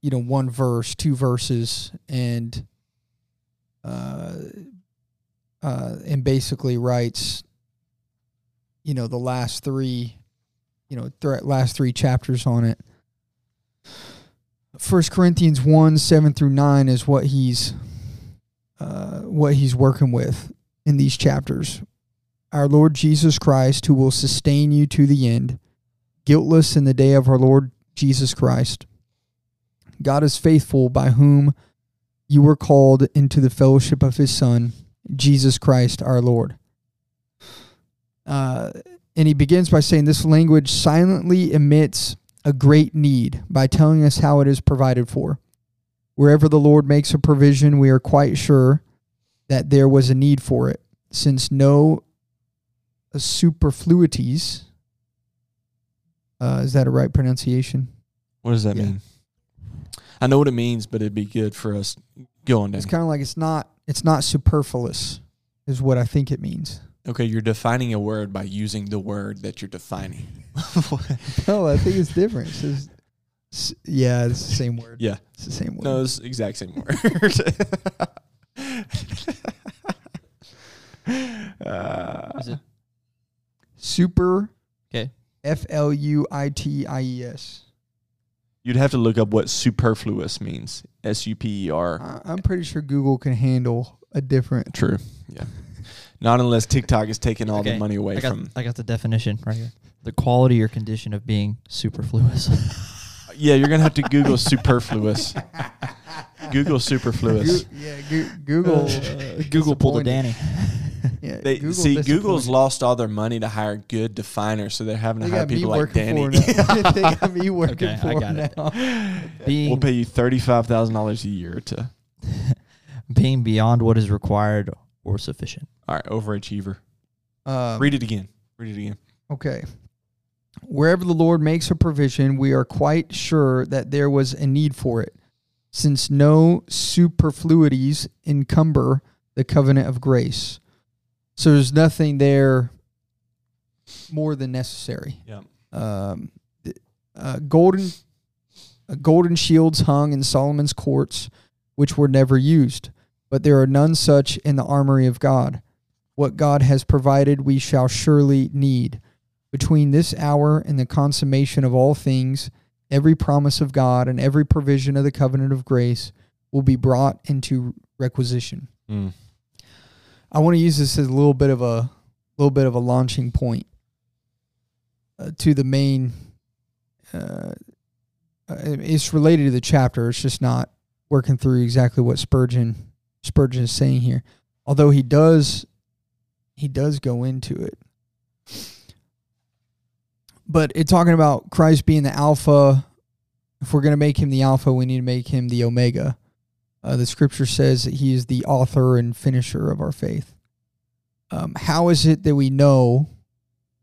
you know one verse, two verses, and uh, uh, and basically writes you know the last three you know th- last three chapters on it. First corinthians 1 7 through 9 is what he's uh, what he's working with in these chapters. Our lord jesus christ who will sustain you to the end guiltless in the day of our lord jesus christ god is faithful by whom you were called into the fellowship of his son jesus christ our lord uh, and he begins by saying this language silently emits a great need by telling us how it is provided for. Wherever the Lord makes a provision, we are quite sure that there was a need for it, since no superfluities. Uh, is that a right pronunciation? What does that Yeah. mean? I know what it means, but it'd be good for us going down. It's kind of like it's not it's not superfluous, is what I think it means. Okay, you're defining a word by using the word that you're defining. No, I think it's different. It says, s- yeah, it's the same word. Yeah. it's the same word. No, it's the exact same word. uh, Is it Super. Okay. F L U I T I E S. you'd have to look up what superfluous means. S U P E R. I'm pretty sure Google can handle a different. True. Yeah. Not unless TikTok is taking all the money away I got, from. I got the definition right here. The quality or condition of being superfluous. Yeah, you're gonna have to Google superfluous. Google superfluous. Goo- yeah, Goo- Google. uh, Google pulled a. Danny. Yeah, They Google see Google's lost all their money to hire good definers, so they're having to They hire people like working Danny. for they got me working Okay, for I got now. Being we'll pay you thirty five thousand dollars a year to. being beyond what is required or sufficient. All right, overachiever. Um, Read it again. Read it again. Okay. Wherever the Lord makes a provision, we are quite sure that there was a need for it, since no superfluities encumber the covenant of grace. So there's nothing there more than necessary. Yeah. Um, uh, golden, uh, golden shields hung in Solomon's courts, which were never used, but there are none such in the armory of God. What God has provided, we shall surely need. Between this hour and the consummation of all things, every promise of God and every provision of the covenant of grace will be brought into requisition. Mm. I want to use this as a little bit of a little bit of a launching point uh, to the main. Uh, uh, it's related to the chapter. It's just not working through exactly what Spurgeon Spurgeon is saying here. Although he does, he does go into it. But it's talking about Christ being the Alpha. If we're going to make him the Alpha, we need to make him the Omega. Uh, the scripture says that he is the author and finisher of our faith. Um, how is it that we know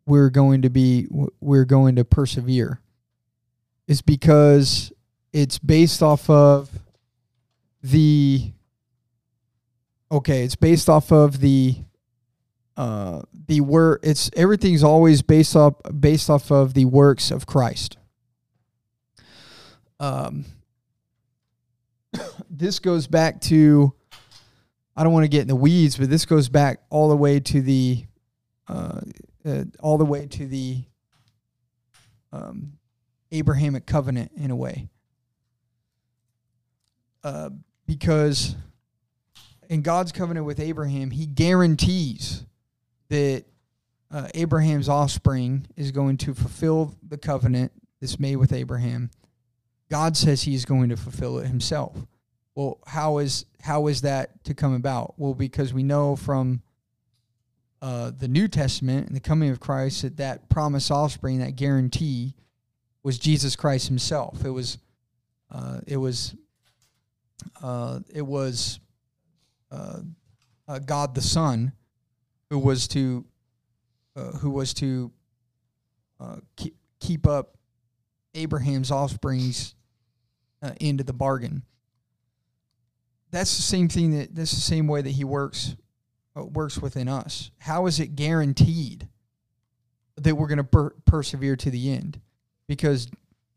we're going to be we're going to persevere? It's because it's based off of the okay. It's based off of the uh, the word. It's everything's always based off based off of the works of Christ. Um, this goes back to I don't want to get in the weeds, but this goes back all the way to the uh, uh, all the way to the um, Abrahamic covenant in a way, uh, because in God's covenant with Abraham, He guarantees that uh, Abraham's offspring is going to fulfill the covenant that's made with Abraham. God says He is going to fulfill it Himself. Well, how is how is that to come about? Well, because we know from uh, the New Testament and the coming of Christ that that promised offspring, that guarantee, was Jesus Christ Himself. It was, uh, it was, uh, it was uh, uh, God the Son, who was to, uh, who was to keep keep up Abraham's offsprings uh, into the bargain. That's the same thing that that's the same way that he works uh, works within us. How is it guaranteed that we're going to per- persevere to the end? Because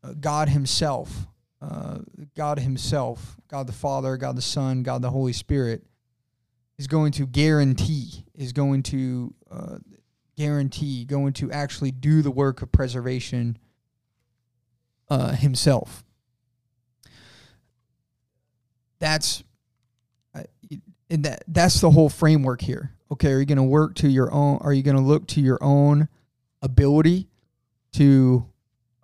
uh, God Himself, uh, God Himself, God the Father, God the Son, God the Holy Spirit, is going to guarantee, is going to uh, guarantee, going to actually do the work of preservation uh, Himself. That's uh, and that that's the whole framework here. Okay, are you going to work to your own? Are you going to look to your own ability to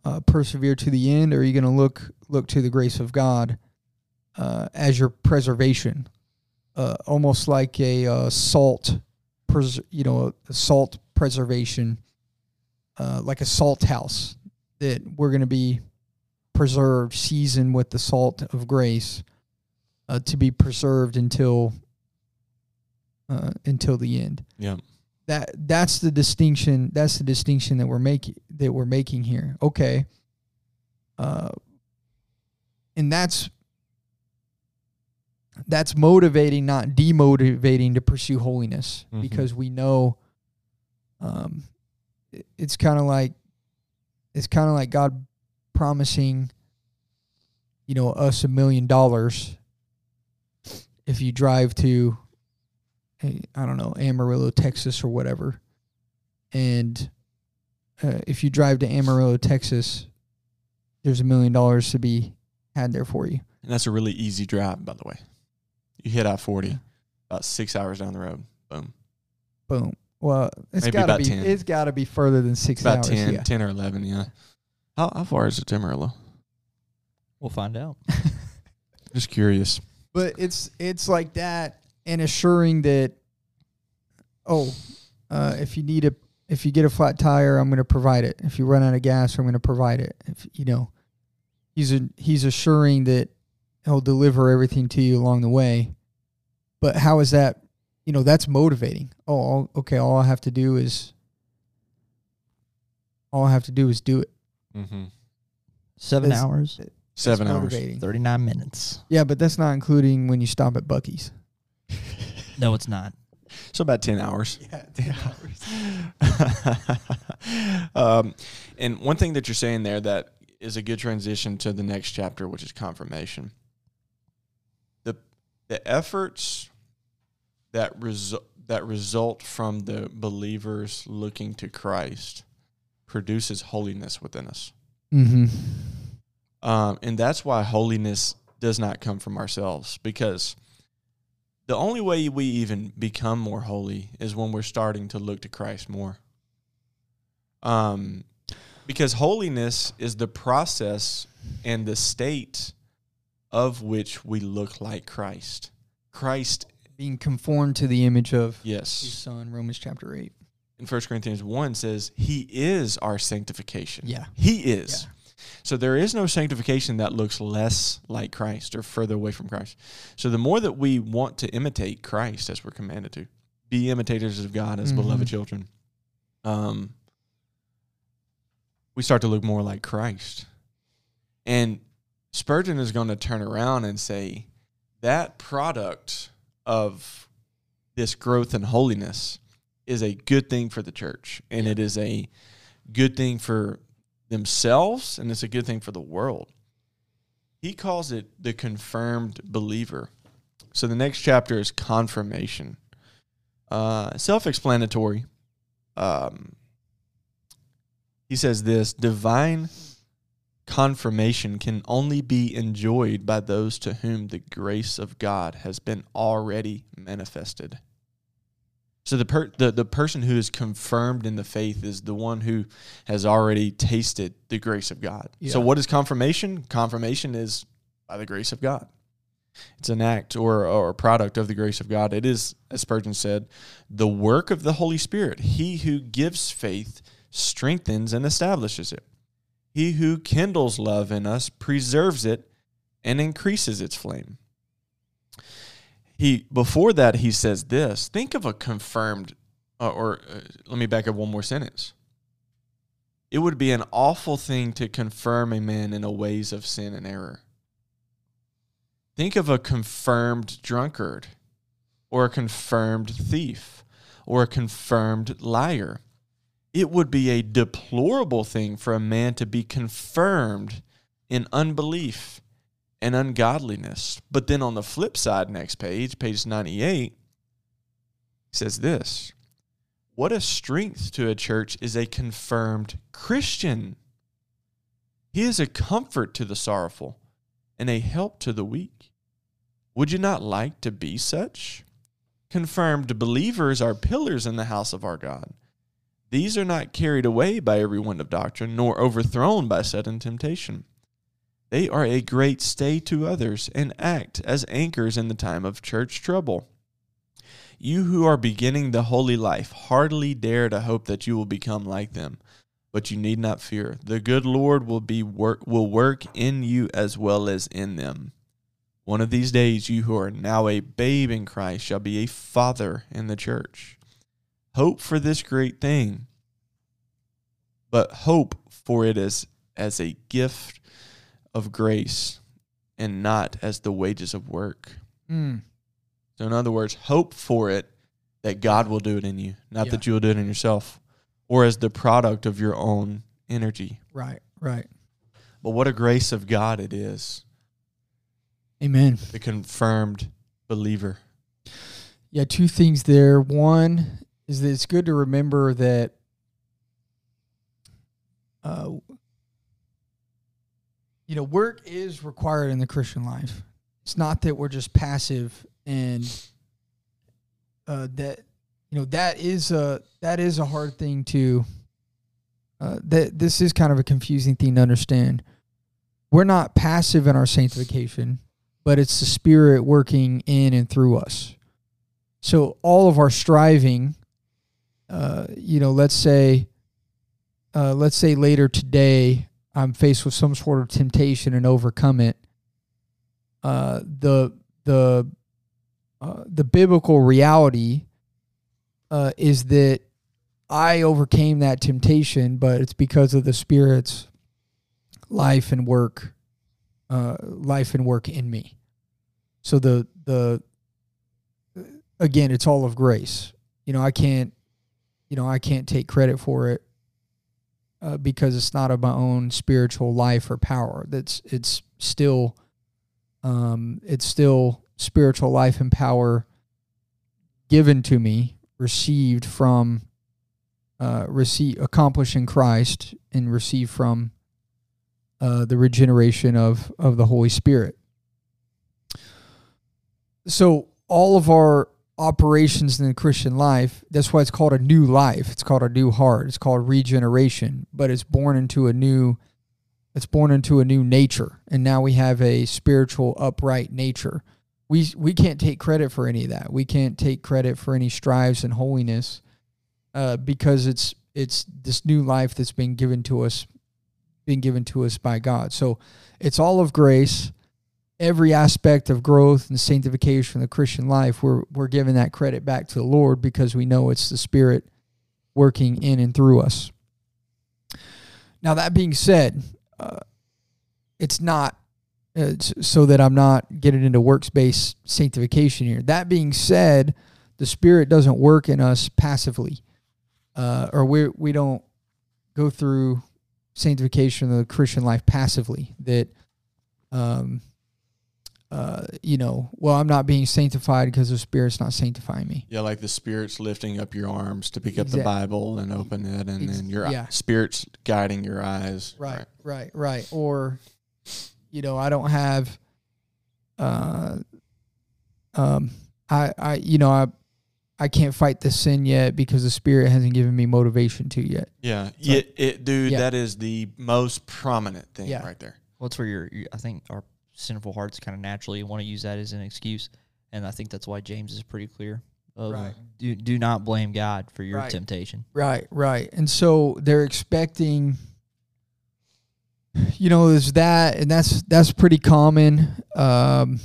uh, persevere to the end, or are you going to look look to the grace of God uh, as your preservation, uh, almost like a uh, salt, pres- you know, a salt preservation, uh, like a salt house that we're going to be preserved, seasoned with the salt of grace, uh, to be preserved until uh, until the end Yeah. that that's the distinction that's the distinction that we're making that we're making here okay uh and that's that's motivating not demotivating to pursue holiness Mhm. because we know um it- it's kind of like it's kind of like God promising you know us a million dollars if you drive to I don't know Amarillo, Texas, or whatever, and uh, if you drive to Amarillo, Texas, there's a million dollars to be had there for you. And that's a really easy drive, by the way. You hit I 40, about six hours down the road. Boom. Boom. Well, it's Maybe got to about be 10. it's got to be further than six About hours. 10, yeah. 10 or 11, yeah. How, how far is it to Amarillo? We'll find out. Just curious. But it's it's like that and assuring that oh uh, if you need a if you get a flat tire i'm going to provide it. If you run out of gas i'm going to provide it. If you know he's a, he's assuring that he'll deliver everything to you along the way. But how is that you know that's motivating. Oh all, okay all i have to do is all i have to do is do it. Mm-hmm. Seven That's- hours, Seven That's hours. motivating. 39 minutes. yeah but that's not including when you stop at Buc-ee's No, it's not. So about 10 hours. yeah ten um, and one thing that you're saying there that is a good transition to the next chapter, which is confirmation. The the efforts that result that result from the believers looking to Christ produces holiness within us. mm-hmm Um, and that's why holiness does not come from ourselves because the only way we even become more holy is when we're starting to look to Christ more. Um, because holiness is the process and the state of which we look like Christ. Christ, being conformed to the image of yes. his son romans chapter 8 in 1 Corinthians 1 says, He is our sanctification. Yeah. He is. Yeah. So there is no sanctification that looks less like Christ or further away from Christ. So the more that we want to imitate Christ as we're commanded to, be imitators of God as Mhm. beloved children, um, we start to look more like Christ. And Spurgeon is going to turn around and say that product of this growth in holiness is a good thing for the church and it is a good thing for themselves and it's a good thing for the world. He calls it the confirmed believer. So the next chapter is confirmation. Uh, Self explanatory. Um, he says this divine confirmation can only be enjoyed by those to whom the grace of God has been already manifested. So the per- the the person who is confirmed in the faith is the one who has already tasted the grace of God. So what is confirmation? Confirmation is by the grace of God. It's an act or or a product of the grace of God. It is, as Spurgeon said, the work of the Holy Spirit. He who gives faith strengthens and establishes it. He who kindles love in us preserves it and increases its flame. He before that he says this. Think of a confirmed uh, or uh, let me back up one more sentence. It would be an awful thing to confirm a man in a ways of sin and error. Think of a confirmed drunkard, or a confirmed thief, or a confirmed liar. It would be a deplorable thing for a man to be confirmed in unbelief and ungodliness. But then on the flip side, next page, page 98, says this What a strength to a church is a confirmed Christian. He is a comfort to the sorrowful and a help to the weak. Would you not like to be such? Confirmed believers are pillars in the house of our God. These are not carried away by every wind of doctrine, nor overthrown by sudden temptation. They are a great stay to others and act as anchors in the time of church trouble. You who are beginning the holy life hardly dare to hope that you will become like them, but you need not fear. The good Lord will be work will work in you as well as in them. One of these days you who are now a babe in Christ shall be a father in the church. Hope for this great thing, but hope for it as as a gift of grace and not as the wages of work. Mm. So, in other words, hope for it that God will do it in you, not Yeah. that you will do it in yourself or as the product of your own energy. Right, right. But what a grace of God it is, Amen. the confirmed believer. Yeah, two things there. One is that it's good to remember that uh, you know, work is required in the Christian life. It's not that we're just passive and uh, that you know that is a that is a hard thing to uh, that this is kind of a confusing thing to understand. We're not passive in our sanctification, but it's the Spirit working in and through us. So all of our striving, uh, you know, let's say, uh, let's say later today, I'm faced with some sort of temptation and overcome it. Uh, the the uh, the biblical reality uh, is that I overcame that temptation, but it's because of the Spirit's life and work, uh, life and work in me. So the the again, it's all of grace. You know, I can't, you know, I can't take credit for it uh, because it's not of my own spiritual life or power. That's it's still, um, it's still spiritual life and power given to me, received from, uh, receive accomplished in Christ and received from uh, the regeneration of of the Holy Spirit. So all of our operations in the Christian life, that's why it's called a new life. It's called a new heart. It's called regeneration, but it's born into a new it's born into a new nature. And now we have a spiritual upright nature. We we can't take credit for any of that. We can't take credit for any strives and holiness uh, because it's it's this new life that's been given to us being given to us by God. So it's all of grace every aspect of growth and sanctification in the Christian life, we're we're giving that credit back to the Lord because we know it's the Spirit working in and through us. Now that being said, uh, it's not so that I'm not getting into works based sanctification here. That being said, the Spirit doesn't work in us passively, uh, or we we don't go through sanctification of the Christian life passively. That um, uh, you know, well, I'm not being sanctified because the Spirit's not sanctifying me. Yeah, like the spirit's lifting up your arms to pick up the Bible and open it, and Ex- then your yeah. spirit's guiding your eyes. Right, right, right. Or, you know, I don't have, uh, um, I, I, you know, I, I can't fight the sin yet because the Spirit hasn't given me motivation to yet. Yeah, So- yeah, it, dude, Yeah. that is the most prominent thing Yeah. right there. Well, it's where your, your I think our sinful hearts kind of naturally want to use that as an excuse, and I think that's why James is pretty clear. Of Right. Do do not blame God for your Right. temptation. Right, right. And so they're expecting you know, there's that and that's that's pretty common. Um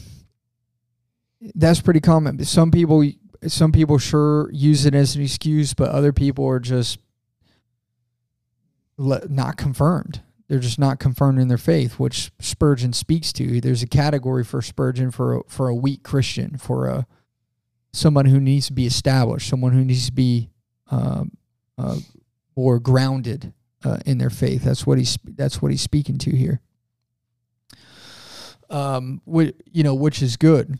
that's pretty common. Some people some people sure use it as an excuse, but other people are just le- not confirmed. They're just not confirmed in their faith, which Spurgeon speaks to. There's a category for Spurgeon for a, for a weak Christian, for a someone who needs to be established, someone who needs to be um, uh, more grounded uh, in their faith. That's what he's that's what he's speaking to here. Um, whi- you know, which is good.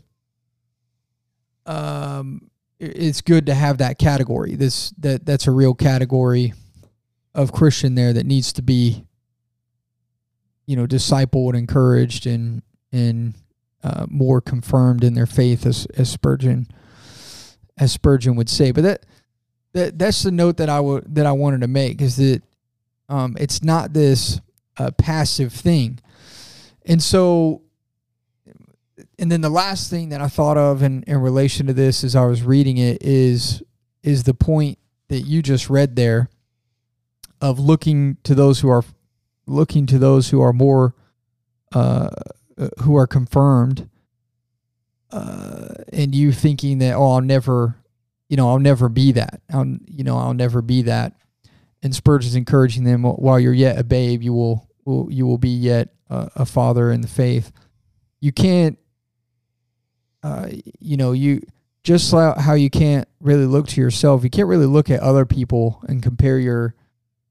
Um, it's good to have that category. This that that's a real category of Christian there that needs to be, you know, discipled, encouraged, and and uh, more confirmed in their faith, as as Spurgeon as Spurgeon would say. But that that that's the note that I would that I wanted to make is that um, it's not this uh, passive thing, and so. And then the last thing that I thought of in, in relation to this as I was reading it is is the point that you just read there of looking to those who are looking to those who are more uh, uh, who are confirmed uh, and you thinking that oh I'll never you know I'll never be that. I'll you know I'll never be that. And Spurgeon's encouraging them while you're yet a babe you will, will you will be yet a, a father in the faith. You can't uh, you know you just how you can't really look to yourself you can't really look at other people and compare your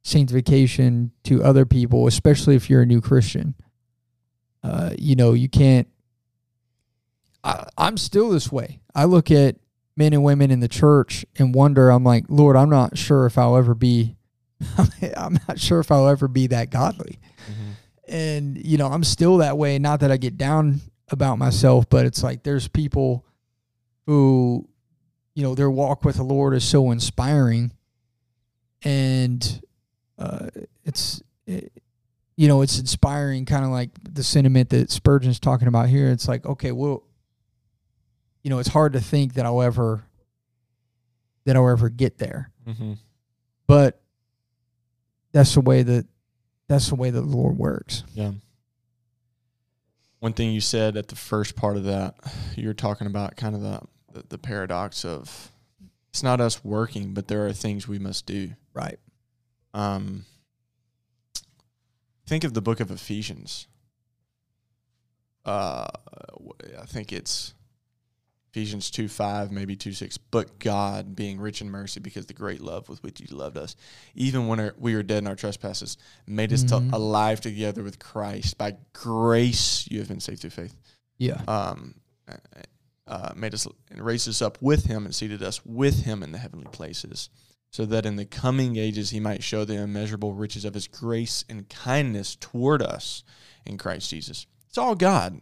sanctification to other people especially if you're a new Christian uh, you know you can't I, I'm still this way. I look at men and women in the church and wonder. I'm like, Lord, I'm not sure if I'll ever be. I'm not sure if I'll ever be that godly. And you know, I'm still that way. Not that I get down about myself, but it's like there's people who, you know, their walk with the Lord is so inspiring, and uh, it's. It, you know, it's inspiring, kind of like the sentiment that Spurgeon's talking about here. It's like, okay, well, you know, it's hard to think that I'll ever that I'll ever get there. Mm-hmm. But that's the way that that's the way that the Lord works. Yeah. One thing you said at the first part of that, you were talking about kind of the, the, the paradox of it's not us working, but there are things we must do. Right. Um, think of the book of Ephesians. Uh, I think it's Ephesians 2 5, maybe 2 6. But God, being rich in mercy, because the great love with which He loved us, even when our- we were dead in our trespasses, made us to Mhm. alive together with Christ. By grace, you have been saved through faith. Yeah. Um, uh, made us and raised us up with Him and seated us with Him in the heavenly places, so that in the coming ages He might show the immeasurable riches of His grace and kindness toward us in Christ Jesus. It's all God.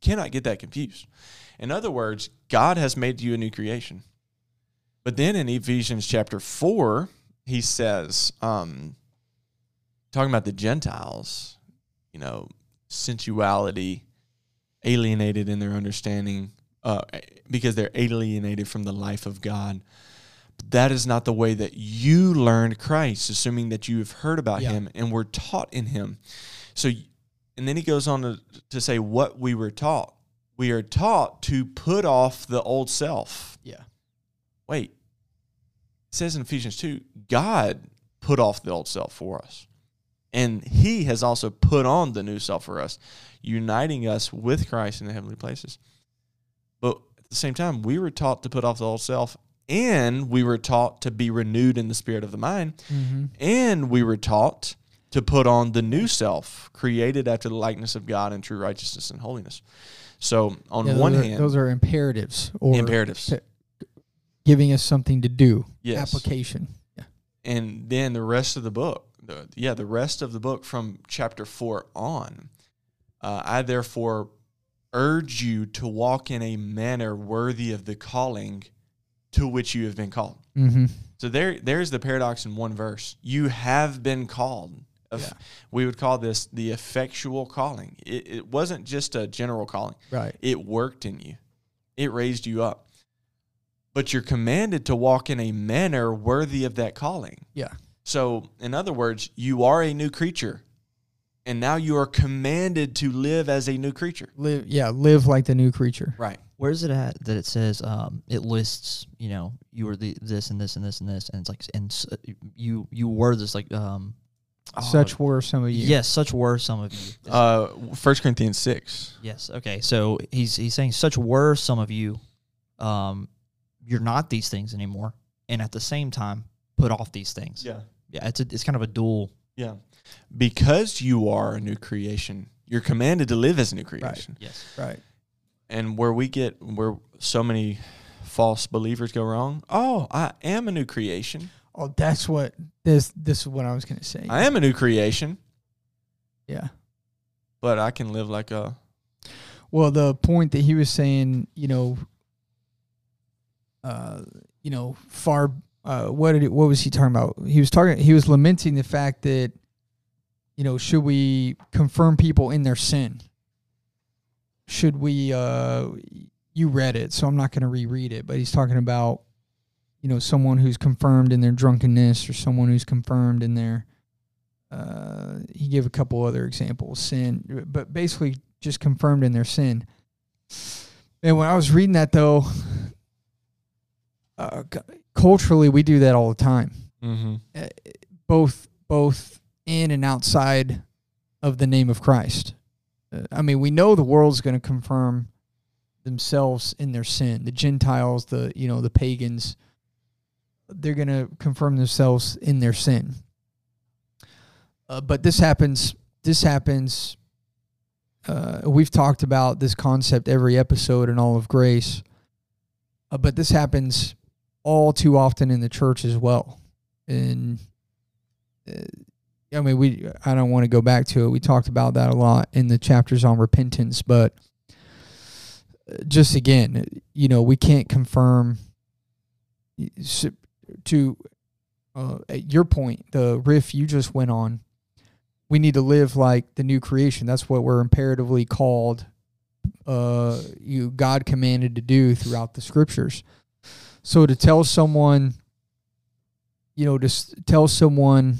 Cannot get that confused. In other words, God has made you a new creation. But then in Ephesians chapter 4, he says, um, talking about the Gentiles, you know, sensuality, alienated in their understanding, uh, because they're alienated from the life of God. That is not the way that you learned Christ, assuming that you have heard about Yeah. him and were taught in him. So, and then he goes on to, to say what we were taught. We are taught to put off the old self. Yeah. Wait, it says in Ephesians 2, God put off the old self for us. And he has also put on the new self for us, uniting us with Christ in the heavenly places. But at the same time, we were taught to put off the old self, and we were taught to be renewed in the spirit of the mind, Mm-hmm. and we were taught to put on the new self, created after the likeness of God in true righteousness and holiness. So, on one are, hand, those are imperatives or imperatives. giving us something to do. Yes. Application. Yeah. and then the rest of the book the, yeah the rest of the book from chapter 4 on uh, i therefore urge you to walk in a manner worthy of the calling to which you have been called Mm-hmm. so there there's the paradox in one verse you have been called Yeah. we would call this the effectual calling it, it wasn't just a general calling Right. it worked in you. It raised you up. But you're commanded to walk in a manner worthy of that calling. Yeah. So, in other words, you are a new creature. And now you are commanded to live as a new creature. Live. Yeah. Live like the new creature. Right. Where is it at that it says um, it lists you know you were the this and this and this and this and it's like and s- you you were this like um Such were some of you. Yes, such were some of you. Uh, 1 Corinthians 6. Yes. Okay. So he's he's saying such were some of you. Um, you're not these things anymore, and at the same time, put off these things. Yeah. Yeah. It's a, it's kind of a dual. Yeah. Because you are a new creation, you're commanded to live as a new creation. Yes. Right. And where we get, where so many false believers go wrong, oh, I am a new creation. Oh, that's what this this is what I was gonna say. I am a new creation, yeah. but I can live like a. Well, the point that he was saying, you know, uh, you know, far. Uh, what did it, what was he talking about? He was talking. He was lamenting the fact that, you know, should we confirm people in their sin? Should we? Uh, you read it, so I'm not going to reread it. But he's talking about, you know, someone who's confirmed in their drunkenness, or someone who's confirmed in their. Uh, he gave a couple other examples, sin, but basically just confirmed in their sin. And when I was reading that, though, uh, culturally we do that all the time, Mm-hmm. uh, both both in and outside of the name of Christ. I mean, we know the world's going to confirm themselves in their sin. The Gentiles, the you know the pagans, they're going to confirm themselves in their sin. Uh, but this happens. This happens. Uh, we've talked about this concept every episode in all of grace, uh, but this happens all too often in the church as well. And uh, I mean, we I don't want to go back to it. We talked about that a lot in the chapters on repentance, but uh, just again, you know, we can't confirm to uh, at your point, the riff you just went on. We need to live like the new creation. That's what we're imperatively called. Uh, you God commanded to do throughout the scriptures. So to tell someone, you know, to tell someone,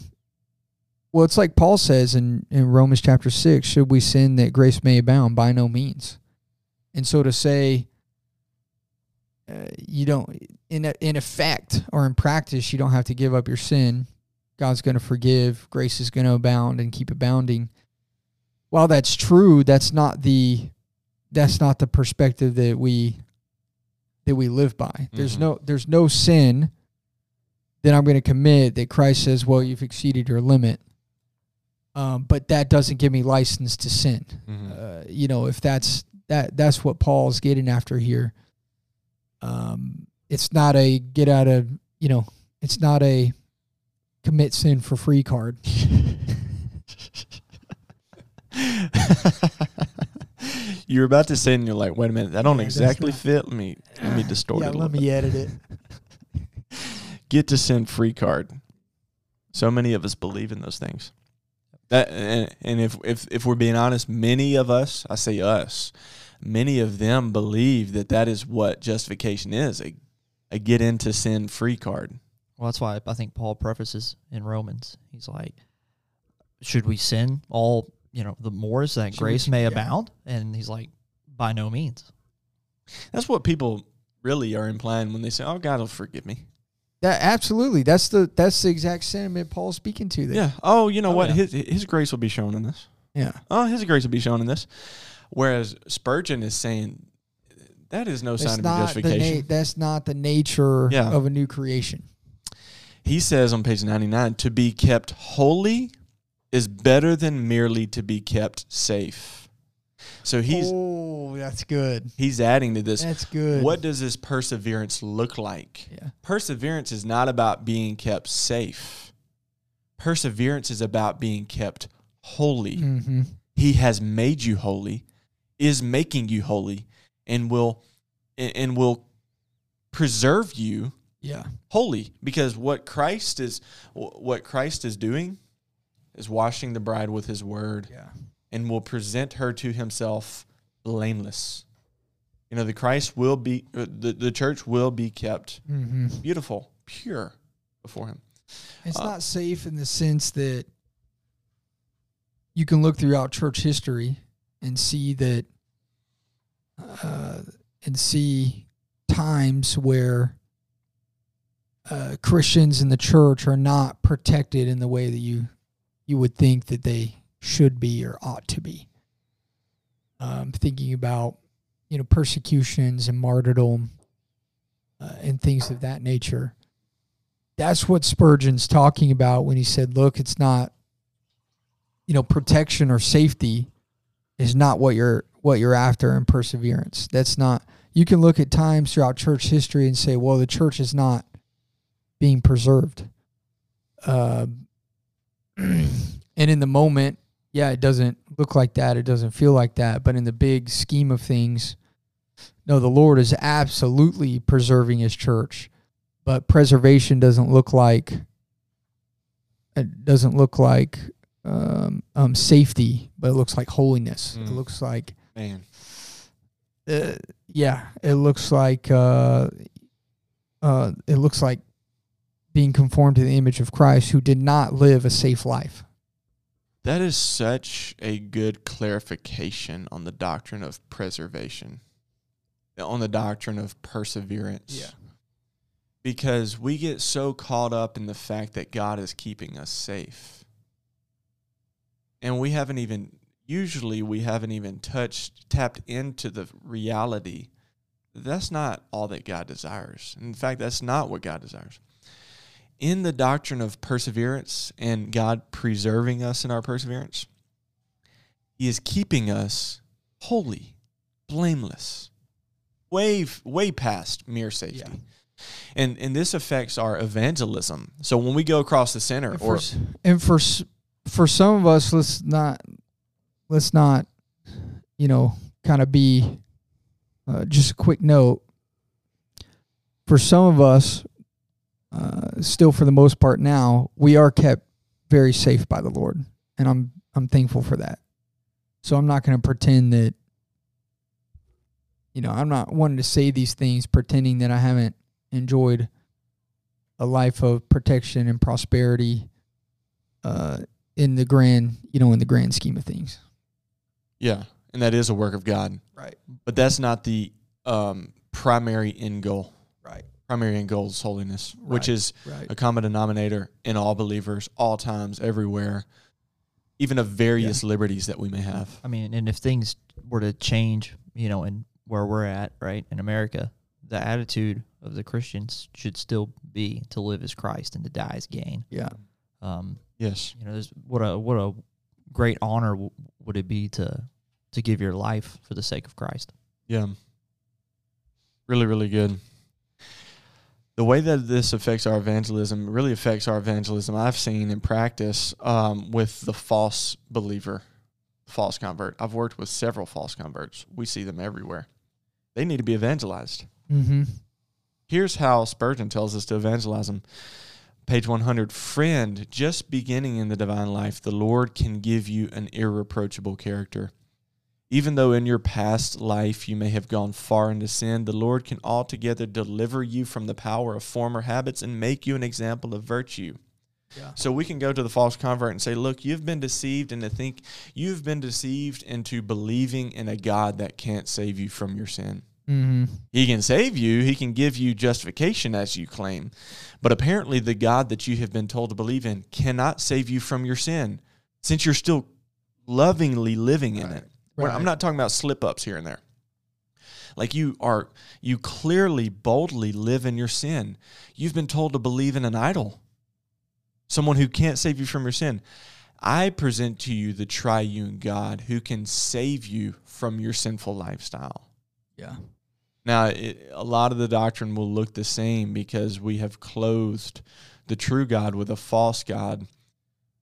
well, it's like Paul says in, in Romans chapter 6 should we sin that grace may abound? By no means. And so to say, uh, you don't, in, in effect or in practice, you don't have to give up your sin. God's going to forgive, grace is going to abound and keep abounding. While that's true, that's not the that's not the perspective that we that we live by. There's Mhm. no there's no sin that I'm going to commit that Christ says, "Well, you've exceeded your limit." Um, but that doesn't give me license to sin. Mm-hmm. Uh, you know, if that's that that's what Paul's getting after here. Um, it's not a get out of you know, it's not a commit sin for free card. you're about to say, and you're like, wait a minute, that don't Yeah, exactly not- fit. Let me let me distort yeah, it a let me bit. edit it. Get to send free card. So many of us believe in those things. That and, and if if if we're being honest, many of us, I say us, many of them believe that that is what justification is a, a get into sin free card. Well, that's why I think Paul prefaces in Romans. He's like, should we sin all, you know, the more so that Should we- grace may yeah. abound? And he's like, by no means. That's what people really are implying when they say, "Oh, God will forgive me." That absolutely. That's the that's the exact sentiment Paul's speaking to there. Yeah. Oh, you know Oh, what? yeah. His His grace will be shown in this. Yeah. Oh, His grace will be shown in this. Whereas Spurgeon is saying that is no sign That's of justification. na- that's not the nature Yeah. of a new creation. he says on page 99 to be kept holy is better than merely to be kept safe. So he's oh, that's good. he's adding to this That's good. what does this perseverance look like? Yeah. Perseverance is not about being kept safe. Perseverance is about being kept holy. Mm-hmm. He has made you holy, is making you holy, and will and and will preserve you Yeah. holy because what Christ is what Christ is doing is washing the bride with his word Yeah. And will present her to himself blameless. You know, the Christ will be uh, the the church will be kept Mm-hmm. beautiful, pure before him. It's Uh, not safe in the sense that you can look throughout church history and see that, uh, and see times where uh, Christians in the church are not protected in the way that you you would think that they should be or ought to be. Um, thinking about you know persecutions and martyrdom uh, and things of that nature. That's what Spurgeon's talking about when he said, "Look, it's not you know protection or safety is not what you're what you're after in perseverance. That's not you can look at times throughout church history and say, well, the church is not being preserved. Uh, and in the moment, yeah, it doesn't look like that. It doesn't feel like that. But in the big scheme of things, no, the Lord is absolutely preserving his church. But preservation doesn't look like it doesn't look like um, um, safety, but it looks like holiness. It Mm. looks like Man. uh, yeah, it looks like uh, uh, it looks like being conformed to the image of Christ, who did not live a safe life. That is such a good clarification on the doctrine of preservation, on the doctrine of perseverance. Yeah. Because we get so caught up in the fact that God is keeping us safe. And we haven't even, usually, we haven't even touched, tapped into the reality. That's not all that God desires. In fact, that's not what God desires in the doctrine of perseverance and God preserving us in our perseverance, He is keeping us holy, blameless, way way past mere safety. Yeah. And and this affects our evangelism. So when we go across the center, And or for, s- and for for some of us, let's not let's not you know kind of be uh, just a quick note. For some of us, uh, still for the most part now, we are kept very safe by the Lord, and I'm I'm thankful for that. So I'm not going to pretend that you know I'm not wanting to say these things pretending that I haven't enjoyed a life of protection and prosperity uh, in the grand, you know, in the grand scheme of things. yeah, and that is a work of God. Right. But that's not the um, primary end goal. Right. Primary end goal is holiness, which is Right. a common denominator in all believers, all times, everywhere, even of various liberties that we may have. I mean, and if things were to change, you know, and where we're at, right, in America, the attitude of the Christians should still be to live as Christ and to die as gain. Yeah. Um, Yes. you know, there's what a what a great honor w- would it be to to give your life for the sake of Christ. Yeah. Really, really good. The way that this affects our evangelism really affects our evangelism I've seen in practice um, with the false believer, false convert. I've worked with several false converts. We see them everywhere. They need to be evangelized. Mm-hmm. Here's how Spurgeon tells us to evangelize them. Page 100 Friend, just beginning in the divine life, the Lord can give you an irreproachable character. Even though in your past life you may have gone far into sin, the Lord can altogether deliver you from the power of former habits and make you an example of virtue. Yeah. So we can go to the false convert and say, Look, you've been deceived into think you've been deceived into believing in a God that can't save you from your sin. Mm-hmm. He can save you, he can give you justification as you claim. But apparently, the God that you have been told to believe in cannot save you from your sin since you're still lovingly living in Right, it. We're- I'm not talking about slip ups here and there. Like you are, you clearly, boldly live in your sin. You've been told to believe in an idol, someone who can't save you from your sin. I present to you the triune God who can save you from your sinful lifestyle. Yeah. Now, it, a lot of the doctrine will look the same because we have clothed the true God with a false God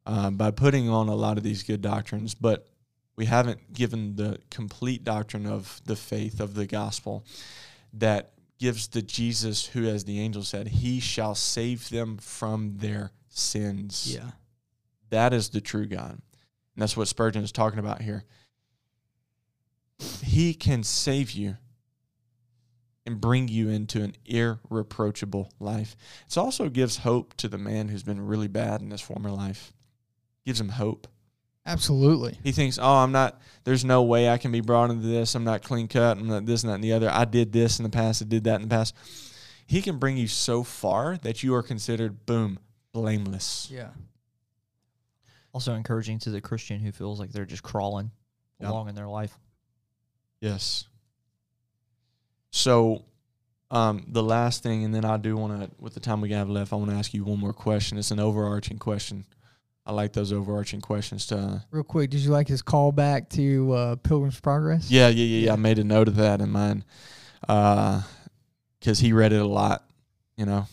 um, by putting on a lot of these good doctrines, but we haven't given the complete doctrine of the faith of the gospel that gives the Jesus who, as the angel said, he shall save them from their sins. Yeah. That is the true God. And that's what Spurgeon is talking about here. He can save you and bring you into an irreproachable life. It also gives hope to the man who's been really bad in his former life. Gives him hope. Absolutely. He thinks, oh, I'm not, there's no way I can be brought into this. I'm not clean cut. I'm not this and that and the other. I did this in the past. I did that in the past. He can bring you so far that you are considered, boom, blameless. Yeah. Also encouraging to the Christian who feels like they're just crawling Yep. along in their life. Yes. So, um, the last thing, and then I do want to, with the time we have left, I want to ask you one more question. It's an overarching question. I like those overarching questions. To Real quick, did you like his callback to uh, Pilgrim's Progress? yeah, yeah, yeah, yeah. I made a note of that in mine, because he read it a lot. You know,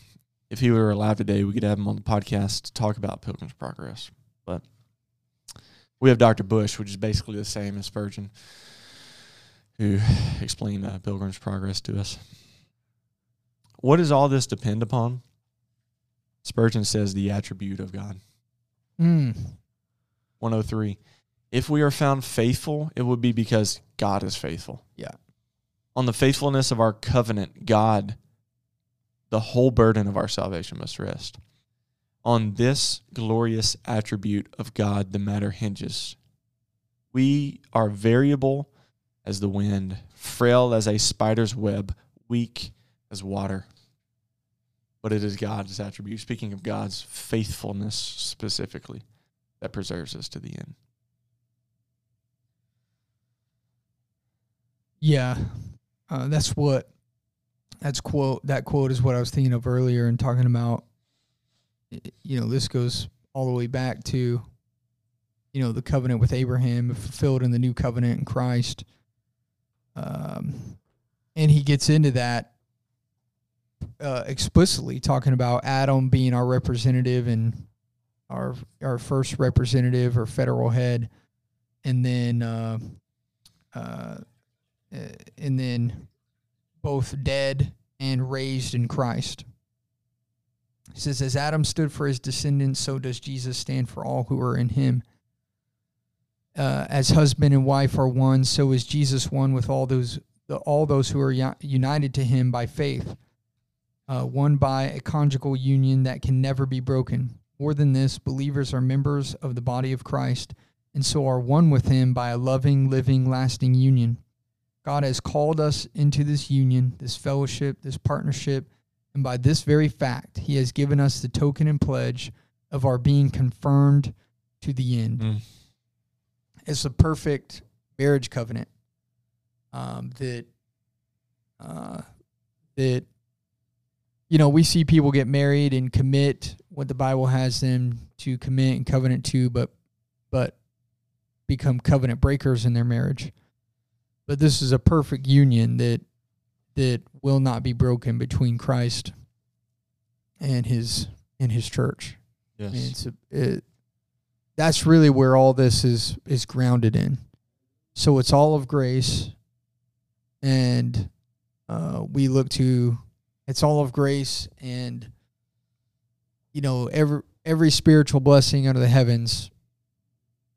if he were alive today, we could have him on the podcast to talk about Pilgrim's Progress. But we have Dr. Bush, which is basically the same as Spurgeon, who explained uh, Pilgrim's Progress to us. What does all this depend upon? Spurgeon says the attribute of God. Mm. 103. If we are found faithful, it would be because God is faithful. Yeah. On the faithfulness of our covenant, God, the whole burden of our salvation must rest. On this glorious attribute of God, the matter hinges. We are variable as the wind, frail as a spider's web, weak as water. But it is God's attribute, speaking of God's faithfulness specifically, that preserves us to the end. Yeah, uh, that's what that's quote. That quote is what I was thinking of earlier and talking about. You know, this goes all the way back to, you know, the covenant with Abraham fulfilled in the new covenant in Christ. Um, and he gets into that uh, explicitly, talking about Adam being our representative and our our first representative or federal head, and then. Uh, uh, uh, and then both dead and raised in Christ. He says, As Adam stood for his descendants, so does Jesus stand for all who are in him. Uh, as husband and wife are one, so is Jesus one with all those all those who are united to him by faith, uh, one by a conjugal union that can never be broken. More than this, believers are members of the body of Christ, and so are one with him by a loving, living, lasting union. God has called us into this union, this fellowship, this partnership, and by this very fact, He has given us the token and pledge of our being confirmed to the end. Mm. It's a perfect marriage covenant um, that uh, that you know we see people get married and commit what the Bible has them to commit and covenant to, but but become covenant breakers in their marriage but this is a perfect union that that will not be broken between Christ and his and his church. I mean, Yes. it's a, it, that's really where all this is is grounded in. So it's all of grace, and uh, we look to it's all of grace, and you know every every spiritual blessing under the heavens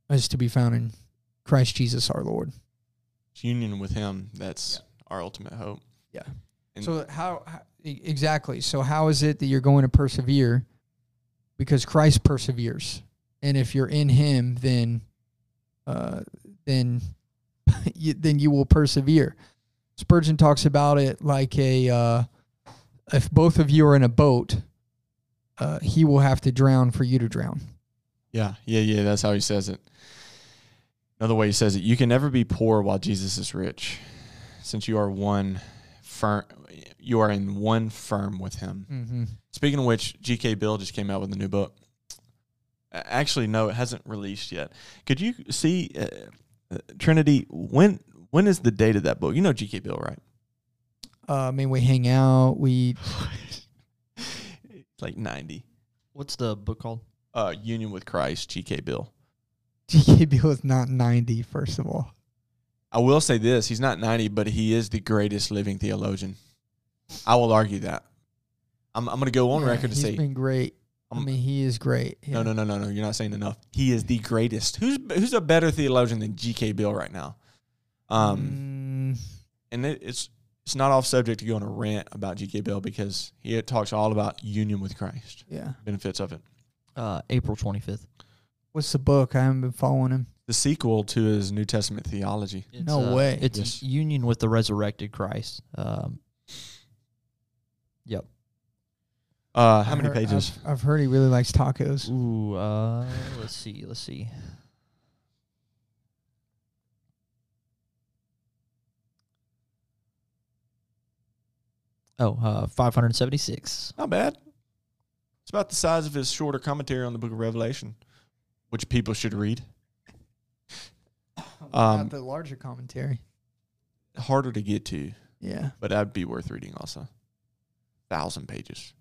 is to be found in Christ Jesus our Lord. It's union with Him. That's our ultimate hope. Yeah. And So how, how exactly? So how is it that you're going to persevere? Because Christ perseveres, and if you're in Him, then, uh, then, you, then you will persevere. Spurgeon talks about it like a, uh, if both of you are in a boat, uh, he will have to drown for you to drown. yeah, yeah, yeah. That's how he says it. Another way he says it: You can never be poor while Jesus is rich, since you are one firm. You are in one firm with Him. Mm-hmm. Speaking of which, G.K. Beale just came out with a new book. Actually, no, it hasn't released yet. Could you see uh, uh, Trinity? When when is the date of that book? You know G.K. Beale, right? Uh, I mean, we hang out. We it's like ninety. What's the book called? Uh, Union with Christ, G.K. Beale. G.K. Beale is not 90, First of all, I will say this: he's not ninety, but he is the greatest living theologian. I will argue that. I'm I'm going to go on Yeah, record to he's say been great. I Um, mean, he is great. no, no, no, no, no. You're not saying enough. He is the greatest. Who's who's a better theologian than G.K. Beale right now? Um, Mm, and it, it's it's not off subject to go on a rant about G.K. Beale because he talks all about union with Christ, yeah. benefits of it. Uh, April 25th. What's the book? I haven't been following him. The sequel to his New Testament theology. It's, No uh, way. It's Yes. union with the resurrected Christ. Um, yep. Uh, how I many heard- pages? I've, I've heard he really likes tacos. Ooh, uh, let's see, let's see. Oh, uh, 576. Not bad. It's about the size of his shorter commentary on the Book of Revelation, which people should read. Um, Not the larger commentary. Harder to get to, Yeah. but that'd be worth reading also. Thousand pages.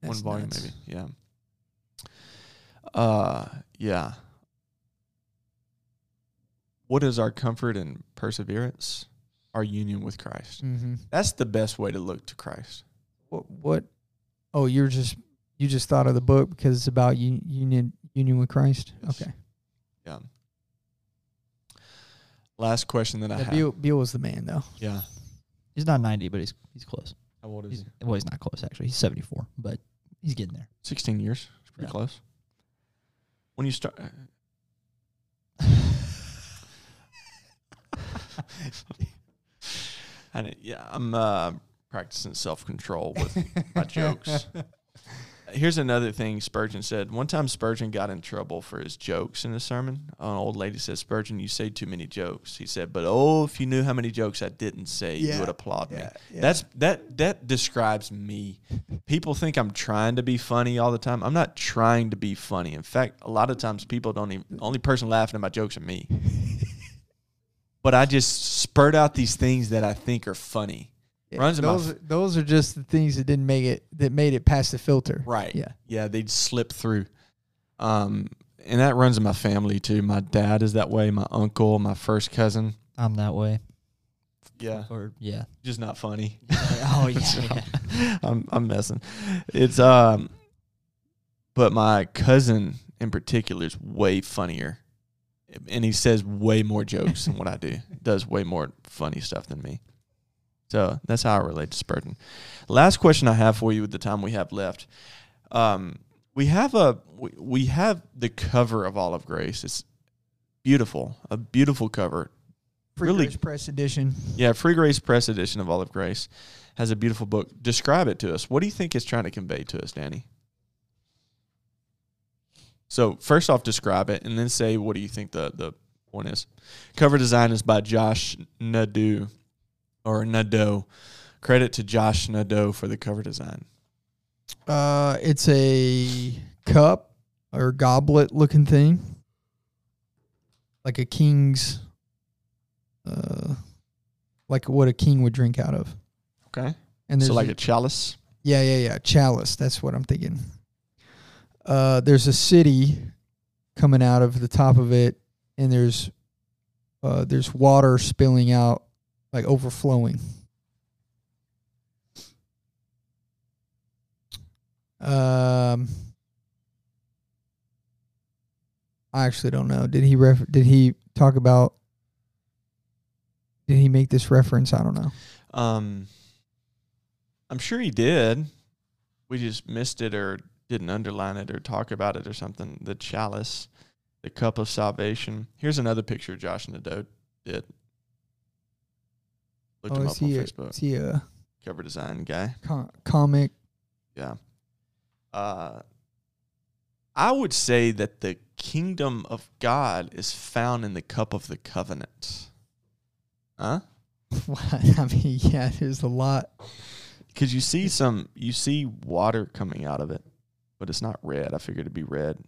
that's one volume nuts. maybe yeah uh yeah what is our comfort and perseverance our union with christ Mm-hmm. that's the best way to look to christ What? What? Oh, you're just you just thought of the book because it's about un- union union with Christ. Yes. Okay. yeah last question that i Yeah, have Beale, Beale was the man though. yeah He's not 90, but he's he's close. how old is He's, he well, he's not close actually. He's 74, but he's getting there. 16 years it's pretty Yeah. close when you start I, yeah i'm uh practicing self-control with my jokes. Here's another thing Spurgeon said. One time Spurgeon got in trouble for his jokes in a sermon. An old lady said, Spurgeon, you say too many jokes. He said, but oh, if you knew how many jokes I didn't say, you would applaud me. Yeah, yeah. That's that that describes me. People think I'm trying to be funny all the time. I'm not trying to be funny. In fact, a lot of times people don't even the only person laughing at my jokes are me. But I just spurt out these things that I think are funny. Yeah, Runs in my those are, those are just the things that didn't make it that made it past the filter. Right. Yeah. Yeah, they'd slip through. Um, and that runs in my family too. My dad is that way. My uncle, my first cousin. I'm that way. Yeah, Or yeah. just not funny. oh yeah. I'm I'm messing. It's um, but my cousin in particular is way funnier, and he says way more jokes than what I do. Does way more funny stuff than me. So that's how I relate to Spurgeon. Last question I have for you with the time we have left. Um, we have a we, we have the cover of All of Grace. It's beautiful, a beautiful cover. Free Really- Grace Press edition. Yeah, Free Grace Press edition of All of Grace has a beautiful book. Describe it to us. What do you think it's trying to convey to us, Danny? So first off, describe it, and then say what do you think the the point is. Cover design is by Josh Nadeau or Nadeau. Credit to Josh Nadeau for the cover design. Uh, it's a cup or goblet looking thing, like a king's, uh, like what a king would drink out of. Okay, And so like a chalice. Yeah, yeah, yeah. Chalice. That's what I'm thinking. Uh, there's a city coming out of the top of it, and there's uh, there's water spilling out, like overflowing. Um, I actually don't know. Did he ref- Did he talk about? Did he make this reference? I don't know. Um, I'm sure he did. We just missed it or didn't underline it or talk about it or something. The chalice, the cup of salvation. Here's another picture Josh Nadeau did. Looked him oh, up is on a, Facebook. is he a Cover design guy. co- comic? Yeah. Uh, I would say that the kingdom of God is found in the cup of the covenant. Huh? What? I mean, yeah, there's a lot. Because you see some, you see water coming out of it, but it's not red. I figured it'd be red,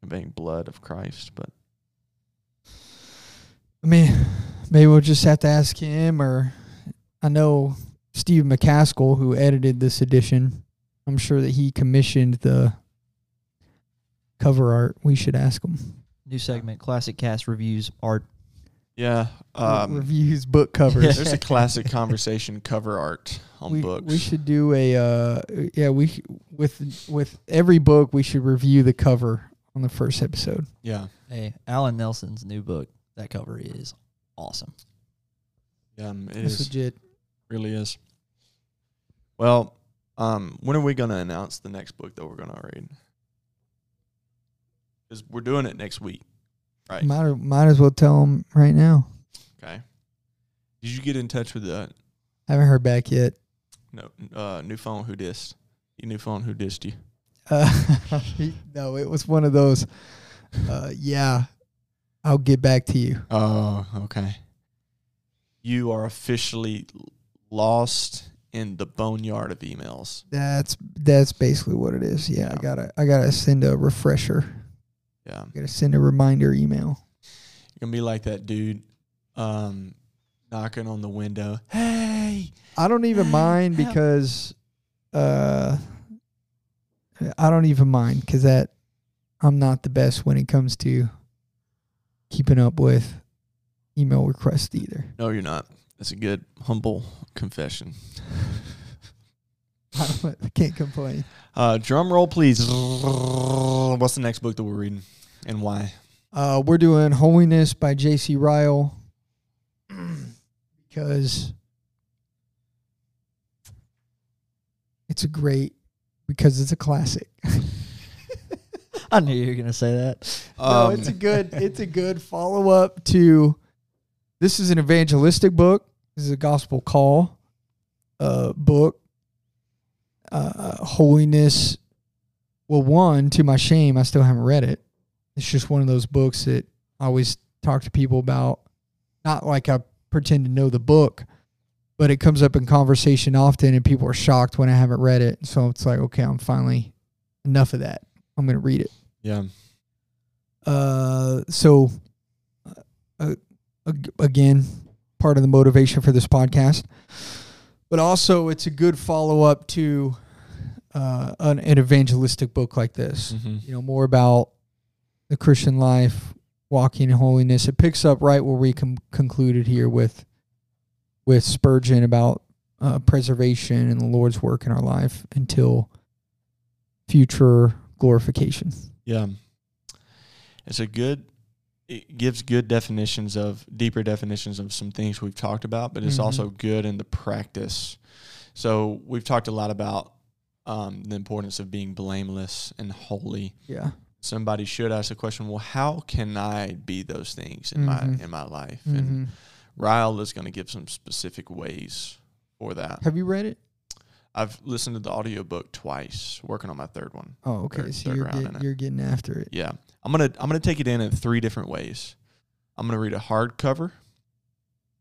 conveying blood of Christ. But I mean, maybe we'll just have to ask him, or I know Steve McCaskill, who edited this edition. I'm sure that he commissioned the cover art. We should ask him. New segment, classic cast reviews art. Yeah, um, Reviews book covers. there's a classic conversation cover art on we, books. we should do a uh, yeah we sh- with with every book we should review the cover on the first episode. yeah, Hey, Alan Nelson's new book. That cover is awesome. yeah, um, it That's is legit. really is. Well, um, when are we going to announce the next book that we're going to read? Because we're doing it next week, right? Might might as well tell him right now. Okay. Did you get in touch with the Haven't heard back yet. no uh, new phone who dissed? Your new phone. Who dissed you? Uh, no, it was one of those. Uh, yeah, I'll get back to you. Oh, okay. You are officially lost in the boneyard of emails. That's that's basically what it is. Yeah, I gotta I gotta send a refresher. Yeah. I gotta send a reminder email. You're gonna be like that dude, um, knocking on the window. Hey, I don't even Hey, mind help. because, uh, I don't even mind because that I'm not the best when it comes to keeping up with email requests either. no, you're not. That's a good humble confession. I, don't, can't complain. Uh, drum roll, please. What's the next book that we're reading, and why? Uh, we're doing Holiness by J.C. Ryle because it's a great because it's a classic. I knew you were gonna say that. no, Um, it's a good it's a good follow up to this is an evangelistic book. This is a gospel call uh book. Uh holiness well one to my shame I still haven't read it. It's just one of those books that I always talk to people about. Not like I pretend to know the book, but it comes up in conversation often and people are shocked when I haven't read it. So it's like, okay, I'm finally enough of that. I'm going to read it. yeah. Uh, so uh, again, part of the motivation for this podcast, but also it's a good follow up to uh, an, an evangelistic book like this. hmm You know, more about the Christian life, walking in holiness. It picks up right where we com- concluded here with with Spurgeon about uh, preservation and the Lord's work in our life until future glorification. Yeah. It's a good it gives good definitions of deeper definitions of some things we've talked about, but it's Mhm. also good in the practice. So we've talked a lot about um, the importance of being blameless and holy. Yeah. Somebody should ask the question, well, how can I be those things in Mhm. my in my life? And hmm Ryle is going to give some specific ways for that. Have you read it? I've listened to the audiobook twice, working on my third one. Oh, okay. Third- so third you're get, you're getting after it. Yeah. I'm gonna I'm gonna take it in in three different ways. I'm gonna read a hardcover.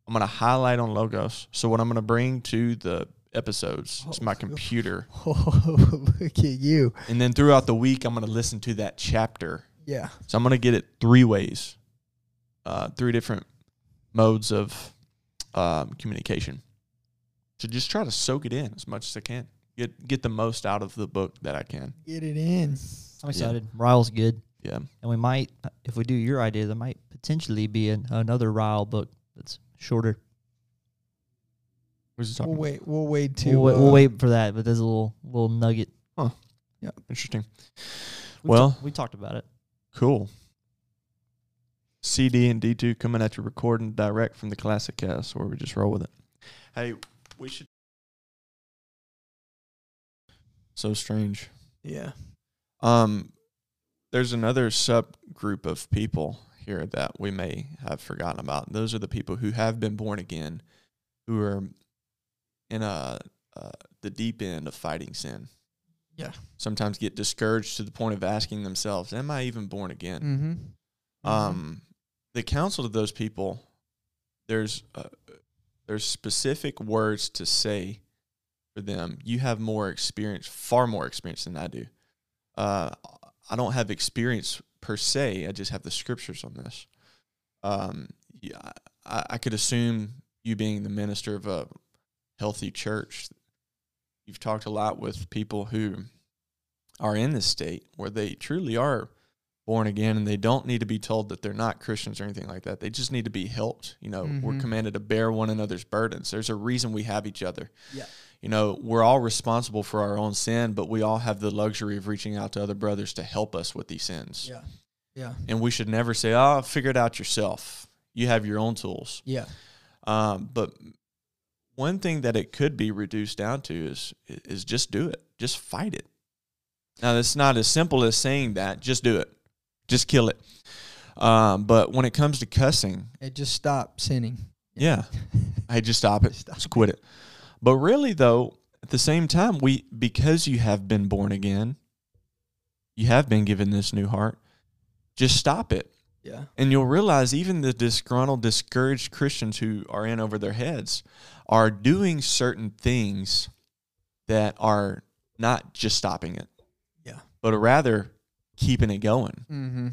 I'm gonna highlight on logos. So what I'm gonna bring to the episodes It's my Oh. computer. Oh, look at you. And then throughout the week I'm gonna listen to that chapter. Yeah. So I'm gonna get it three ways. Uh, three different modes of um, communication. So just try to soak it in as much as I can. Get get the most out of the book that I can. Get it in. I'm excited. Ryle's good, Yeah. and we might, if we do your idea, there might potentially be an, another Ryle book that's shorter. Who's he talking We'll about? wait. We'll wait to. We'll, wait, we'll uh, wait for that, but there's a little little nugget. Interesting. We Well- ta- we talked about it. Cool. CD and D2 coming at you recording direct from the Classic Cast, where we just roll with it. Hey, we should. So strange. Yeah. Um, there's another subgroup of people here that we may have forgotten about. Those are the people who have been born again, who are in a uh, the deep end of fighting sin. Yeah. Sometimes get discouraged to the point of asking themselves, "Am I even born again?" Mm-hmm. um, the counsel to those people there's uh, there's specific words to say for them you have more experience far more experience than i do uh, i don't have experience per se i just have the scriptures on this um, yeah, I, I could assume you being the minister of a healthy church you've talked a lot with people who are in this state where they truly are born again and they don't need to be told that they're not Christians or anything like that. They just need to be helped. You know, we're Mhm. commanded to bear one another's burdens. There's a reason we have each other. Yeah. You know, we're all responsible for our own sin, but we all have the luxury of reaching out to other brothers to help us with these sins. Yeah. Yeah. And we should never say, "Oh, figure it out yourself." You have your own tools. Yeah. Um, but one thing that it could be reduced down to is is just do it. Just fight it. Now it's not as simple as saying that. Just do it. Just kill it. Um, but when it comes to cussing, It just stop sinning. yeah, hey, just stop it. Just stop Just quit it. But really, though, at the same time, we because you have been born again, you have been given this new heart. Just stop it. Yeah. And you'll realize even the disgruntled, discouraged Christians who are in over their heads are doing certain things that are not just stopping it. Yeah. But rather keeping it going. Mm-hmm.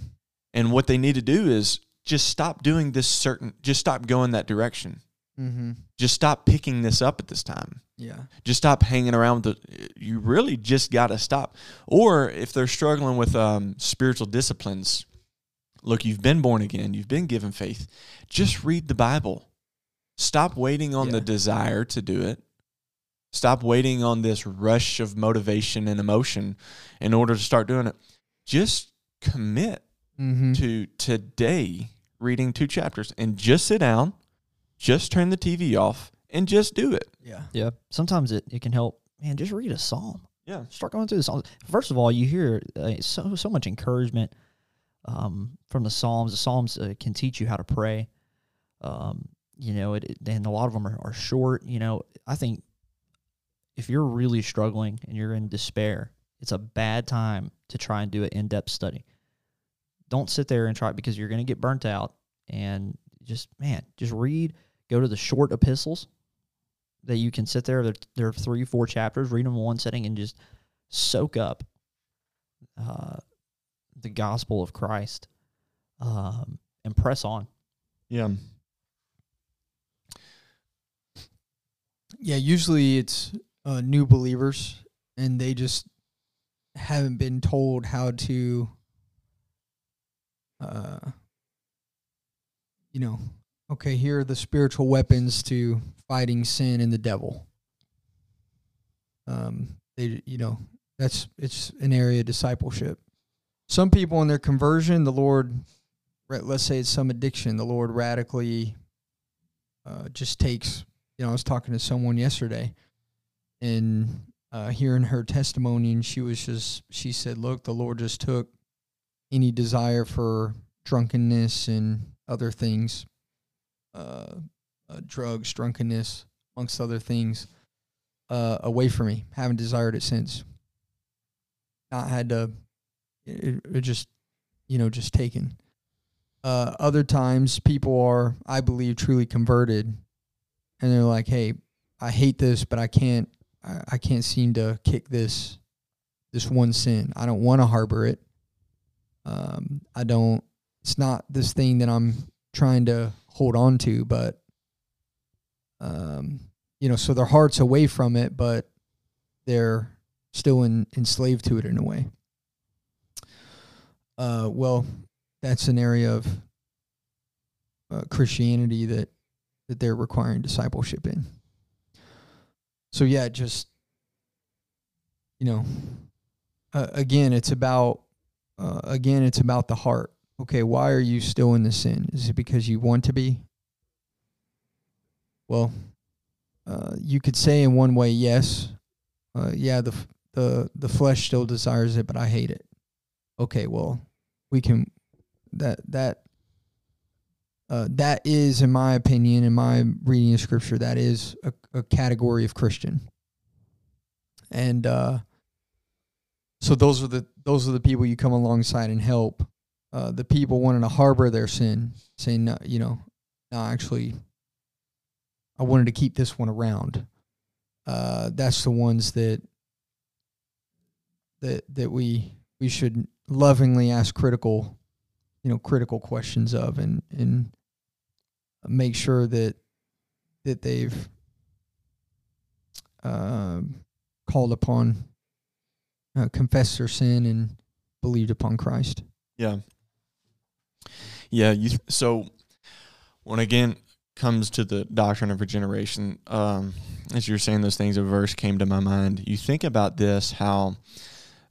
And what they need to do is just stop doing this certain just stop going that direction. Mm-hmm. Just stop picking this up at this time. Yeah. Just stop hanging around with the you really just got to stop. Or if they're struggling with um, spiritual disciplines, look, you've been born again, you've been given faith. Just read the Bible. Stop waiting on the desire to do it. Stop waiting on this rush of motivation and emotion in order to start doing it. Just commit Mm-hmm. to today reading two chapters and just sit down, just turn the TV off and just do it. Yeah. Yeah. Sometimes it, it can help. Man, just read a psalm. Yeah. Start going through the psalms. First of all, you hear uh, so so much encouragement um, from the psalms. The psalms uh, can teach you how to pray. Um, you know, it, and a lot of them are, are short. You know, I think if you're really struggling and you're in despair, it's a bad time to try and do an in depth study. Don't sit there and try because you're going to get burnt out. And just man, just read. Go to the short epistles that you can sit there. There, there are three, four chapters. Read them in one setting and just soak up uh, the gospel of Christ um, and press on. Yeah. Yeah. Usually it's uh, new believers, and they just haven't been told how to, uh, you know, okay, here are the spiritual weapons to fighting sin and the devil. Um, they, you know, that's it's an area of discipleship. Some people in their conversion, the Lord, let's say it's some addiction, the Lord radically uh, just takes. You know, I was talking to someone yesterday, and uh, hearing her testimony, and she was just she said, "Look, the Lord just took any desire for drunkenness and other things, uh, uh, drugs, drunkenness, amongst other things, uh, away from me. Haven't desired it since. Not had to. It, it just, you know, just taken. Uh, other times, people are, I believe, truly converted, and they're like, "Hey, I hate this, but I can't. I, I can't seem to kick this, this one sin. I don't want to harbor it. Um, I don't. It's not this thing that I'm trying to hold on to, but, um, you know, so their heart's away from it, but they're still in, enslaved to it in a way. Uh, well, that's an area of uh, Christianity that that they're requiring discipleship in. So yeah, just you know, uh, again, it's about uh, again, it's about the heart. Okay, why are you still in the sin? Is it because you want to be? Well, uh, you could say in one way, yes, uh, yeah, the the the flesh still desires it, but I hate it. Okay, well, we can that that uh, that is, in my opinion, in my reading of scripture, that is a, a category of Christian. And uh, so those are the those are the people you come alongside and help. Uh, the people wanting to harbor their sin, saying, no, you know, no, actually, I wanted to keep this one around. Uh, that's the ones that that that we we should lovingly ask critical, you know, critical questions of, and and make sure that that they've um, called upon, uh, confessed their sin, and believed upon Christ. Yeah. Yeah. You, so when again comes to the doctrine of regeneration, um, as you're saying those things, a verse came to my mind. You think about this, how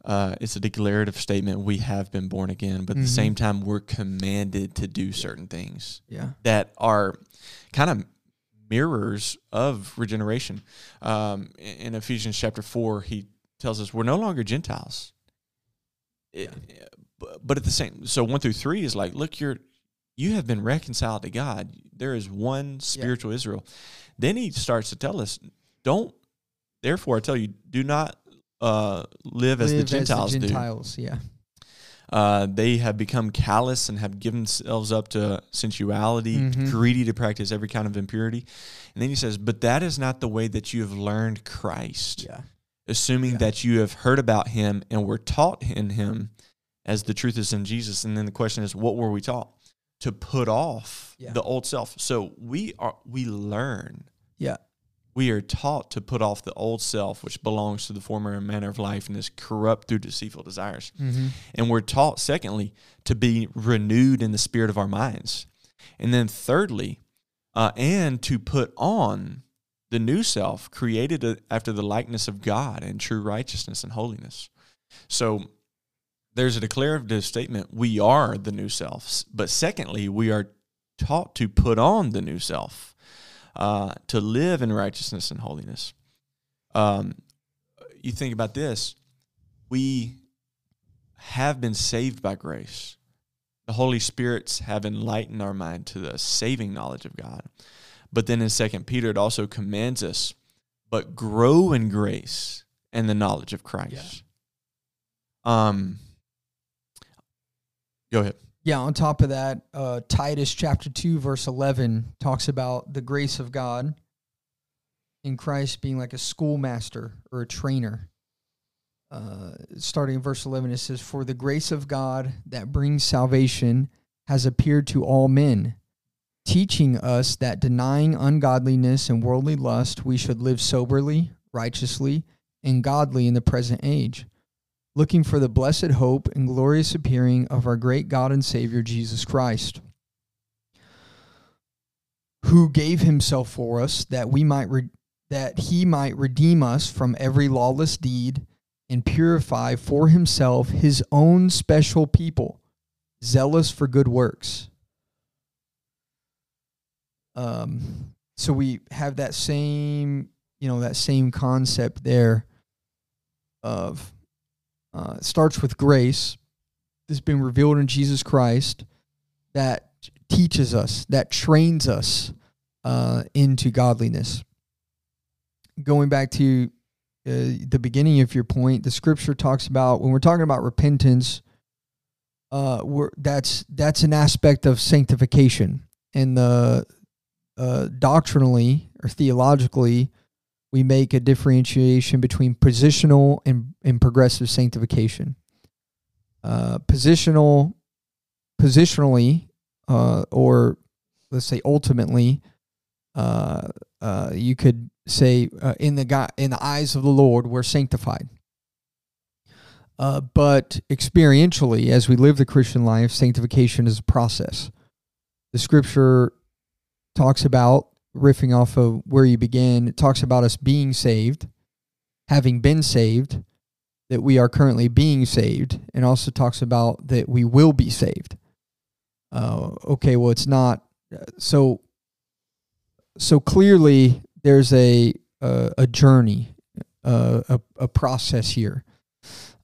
uh, it's a declarative statement. We have been born again, but at Mhm. the same time, we're commanded to do certain things Yeah. that are kind of mirrors of regeneration. Um, in Ephesians chapter 4, he tells us we're no longer Gentiles. It- but, but at the same, so one through three is like, look, you're, you have been reconciled to God. There is one spiritual Israel. Then he starts to tell us, don't Therefore, I tell you, do not uh, live as the Live Gentiles do. Gentiles, yeah. Uh, they have become callous and have given themselves up to sensuality, Mhm. greedy to practice every kind of impurity. And then he says, But that is not the way that you have learned Christ, Yeah. assuming Yeah. that you have heard about him and were taught in him as the truth is in Jesus. And then the question is, What were we taught? To put off Yeah. the old self. So we are we learn Yeah. We are taught to put off the old self, which belongs to the former manner of life and is corrupt through deceitful desires. Mm-hmm. And we're taught, secondly, to be renewed in the spirit of our minds. And then, thirdly, uh, and to put on the new self created after the likeness of God in true righteousness and holiness. So there's a declarative statement we are the new selves. But secondly, we are taught to put on the new self, uh, to live in righteousness and holiness. Um, you think about this we have been saved by grace. The Holy Spirits have enlightened our mind to the saving knowledge of God. But then in Second Peter, it also commands us, but grow in grace and the knowledge of Christ. Um, go ahead. Yeah, on top of that, uh, Titus chapter 2, verse 11 talks about the grace of God in Christ being like a schoolmaster or a trainer. Uh, starting in verse 11, it says, For the grace of God that brings salvation has appeared to all men, teaching us that denying ungodliness and worldly lust, we should live soberly, righteously, and godly in the present age looking for the blessed hope and glorious appearing of our great God and Savior Jesus Christ, who gave himself for us that we might re- that he might redeem us from every lawless deed and purify for himself his own special people, zealous for good works. Um, so we have that same, you know, that same concept there of uh, it starts with grace that's been revealed in Jesus Christ that teaches us, that trains us uh, into godliness. Going back to uh, the beginning of your point, the scripture talks about when we're talking about repentance, uh, we're, that's that's an aspect of sanctification, and the uh, doctrinally or theologically, we make a differentiation between positional and, and progressive sanctification. Uh, positional, positionally, uh, or let's say ultimately, uh, uh, you could say uh, in the God, in the eyes of the Lord, we're sanctified. Uh, but experientially, as we live the Christian life, sanctification is a process. The Scripture talks about riffing off of where you began, it talks about us being saved, having been saved, that we are currently being saved, and also talks about that we will be saved. Uh, okay, well, it's not so. So clearly, there's a a, a journey, uh, a a process here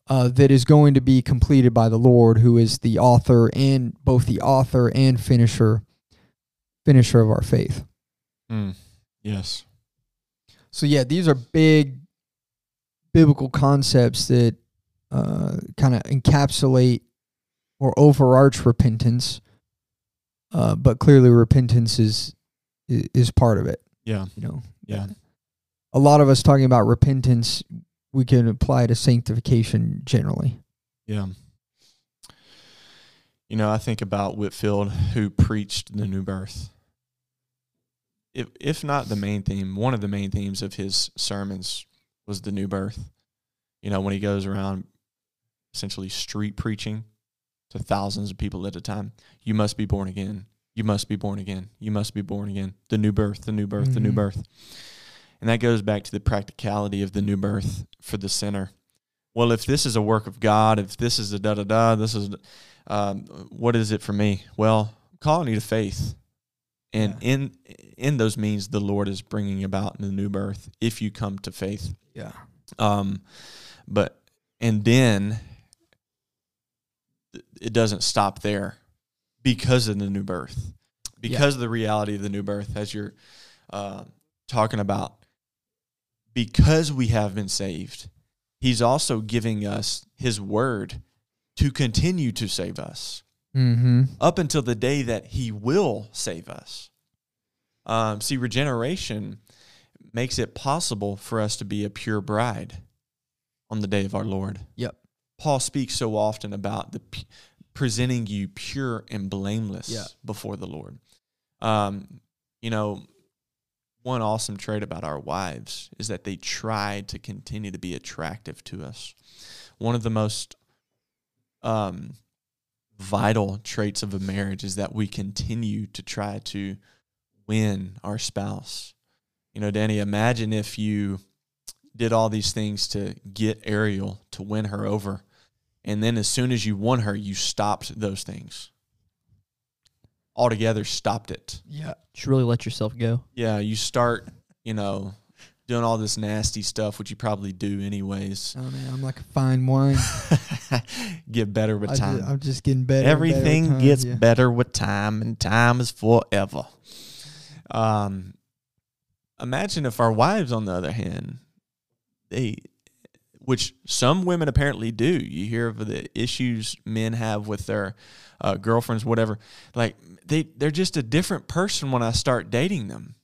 uh, that is going to be completed by the Lord, who is the author and both the author and finisher finisher of our faith. Mm. Yes. So yeah, these are big biblical concepts that uh, kind of encapsulate or overarch repentance, uh, but clearly repentance is is part of it. Yeah. You know, Yeah. a lot of us talking about repentance, we can apply to sanctification generally. Yeah. You know, I think about Whitefield who preached the new birth. If if not the main theme, one of the main themes of his sermons was the new birth. You know, when he goes around essentially street preaching to thousands of people at a time, you must be born again. You must be born again. You must be born again. The new birth, the new birth, the new Mhm. birth. And that goes back to the practicality of the new birth for the sinner. Well, if this is a work of God, if this is a da da da, this is, um, what is it for me? Well, calling you to faith, and Yeah. in in those means, the Lord is bringing about the new birth if you come to faith. Yeah. Um, but and then it doesn't stop there because of the new birth, because of the reality of the new birth, as you're uh, talking about because we have been saved, He's also giving us His word to continue to save us Mm-hmm. up until the day that He will save us. Um, see, regeneration makes it possible for us to be a pure bride on the day of our Lord. Yep. Paul speaks so often about the pu- presenting you pure and blameless Yeah. before the Lord. Um, you know, one awesome trait about our wives is that they try to continue to be attractive to us. One of the most um, vital traits of a marriage is that we continue to try to win our spouse. You know, Danny, imagine if you did all these things to get Ariel to win her over. And then as soon as you won her, you stopped those things. Altogether stopped it. Yeah. Just really let yourself go. Yeah, you start, you know, doing all this nasty stuff, which you probably do anyways. Oh man, I'm like a fine wine. Get better with time. I'm just getting better. better Everything time, gets yeah. better with time, and time is forever. Um, imagine if our wives, on the other hand, they, which some women apparently do. You hear of the issues men have with their uh, girlfriends, whatever. Like they, they're just a different person when I start dating them,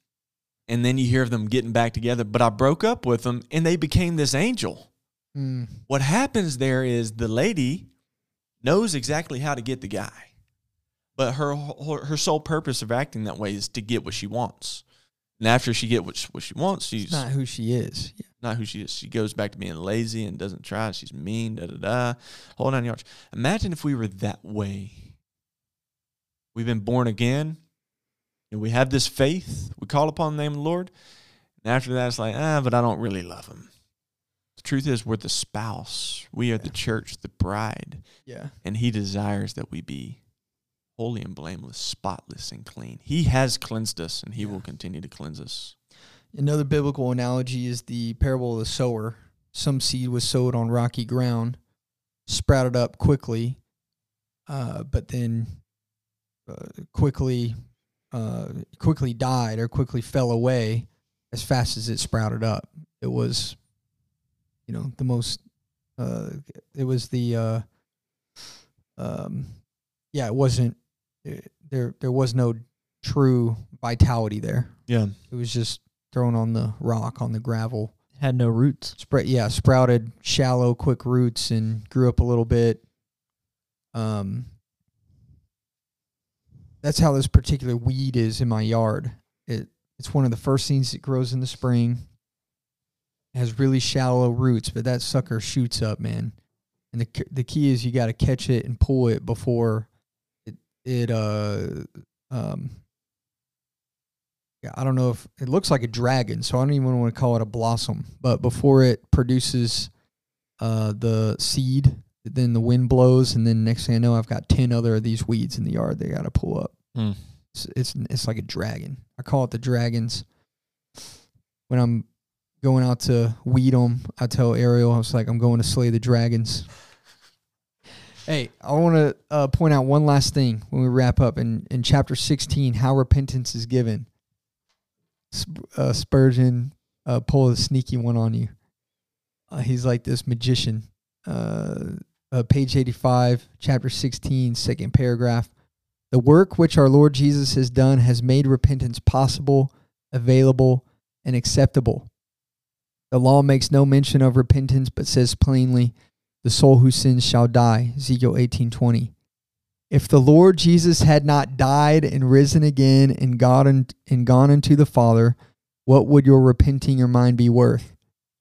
and then you hear of them getting back together. But I broke up with them, and they became this angel Mm. what happens there is the lady knows exactly how to get the guy but her her, her sole purpose of acting that way is to get what she wants and after she get what she, what she wants she's It's not who she is. Yeah. not who she is she goes back to being lazy and doesn't try she's mean da da da hold on yards imagine if we were that way we've been born again and we have this faith. We call upon the name of the lord. And after that it's like ah but i don't really love him. The truth is we're the spouse. We are the church the bride. Yeah. and he desires that we be holy and blameless spotless and clean. He has cleansed us and he Yeah. will continue to cleanse us. Another biblical analogy is the parable of the sower. Some seed was sowed on rocky ground, sprouted up quickly, uh, but then uh, quickly, uh, quickly died or quickly fell away as fast as it sprouted up. It was, you know, the most. Uh, it was the. Uh, um, yeah, it wasn't. It, there, there was no true vitality there. yeah It was just thrown on the rock, on the gravel. Had no roots. Spread, yeah, sprouted shallow, quick roots and grew up a little bit. Um, that's how this particular weed is in my yard. It it's one of the first things that grows in the spring. It has really shallow roots, but that sucker shoots up, man. And the the key is you got to catch it and pull it before it it uh um I don't know if it looks like a dragon, so I don't even want to call it a blossom. But before it produces uh, the seed, then the wind blows, and then next thing I know, I've got ten other of these weeds in the yard. They got to pull up. Hmm. It's, it's it's like a dragon. I call it the dragons. When I'm going out to weed them, I tell Ariel, I was like, I'm going to slay the dragons. Hey, I want to uh, point out one last thing when we wrap up in, in chapter 16, how repentance is given. Sp- uh, Spurgeon uh, pull a sneaky one on you. Uh, he's like this magician. Uh, page 85, chapter 16, second paragraph. The work which our Lord Jesus has done has made repentance possible, available, and acceptable. The law makes no mention of repentance, but says plainly, "The soul who sins shall die." Ezekiel eighteen twenty. If the Lord Jesus had not died and risen again and gone and gone unto the Father, what would your repenting your mind be worth?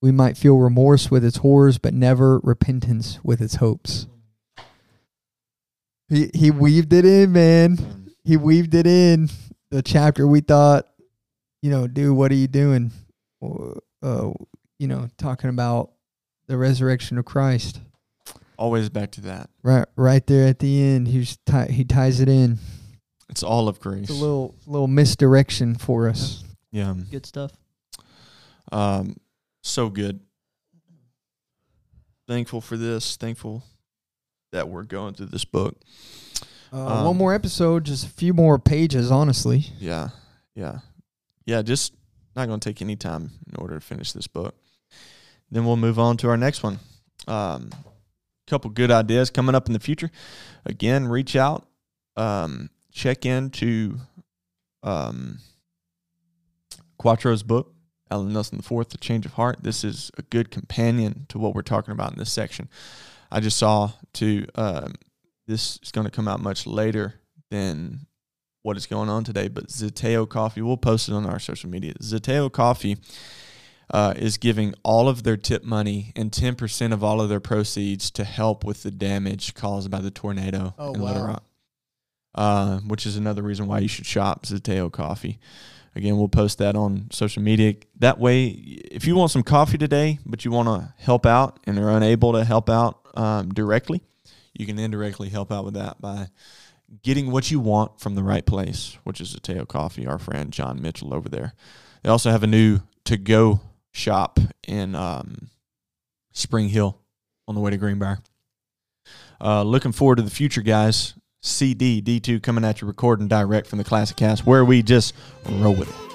We might feel remorse with its horrors, but never repentance with its hopes. He he weaved it in, man. He weaved it in. The chapter we thought, you know, dude, what are you doing? Uh, you know, talking about the resurrection of Christ. always back to that Right, right there at the end, he's ti- he ties it in. it's all of grace It's a little little misdirection for us. yeah Good stuff. Um, so good. Thankful for this. Thankful that we're going through this book. Uh, Um, one more episode, just a few more pages, honestly. Yeah, yeah, yeah. Just not going to take any time in order to finish this book. Then we'll move on to our next one. Um, couple good ideas coming up in the future. Again, reach out, um, check into um, Quattro's book, Alan Nelson IV, The Change of Heart. This is a good companion to what we're talking about in this section. I just saw to um, this is going to come out much later than what is going on today, but Zateo Coffee, we'll post it on our social media. Zateo Coffee uh, is giving all of their tip money and 10% of all of their proceeds to help with the damage caused by the tornado Oh, in wow. Little Rock, uh, which is another reason why you should shop Zateo Coffee. Again, we'll post that on social media. That way, if you want some coffee today, but you want to help out and are unable to help out um, directly, you can indirectly help out with that by getting what you want from the right place, which is Zateo Coffee, our friend John Mitchell over there. They also have a new to go shop in um, Spring Hill on the way to Greenbrier. Uh, looking forward to the future, guys. CD D2 coming at you, recording direct from the Classic Cast, where we just roll with it.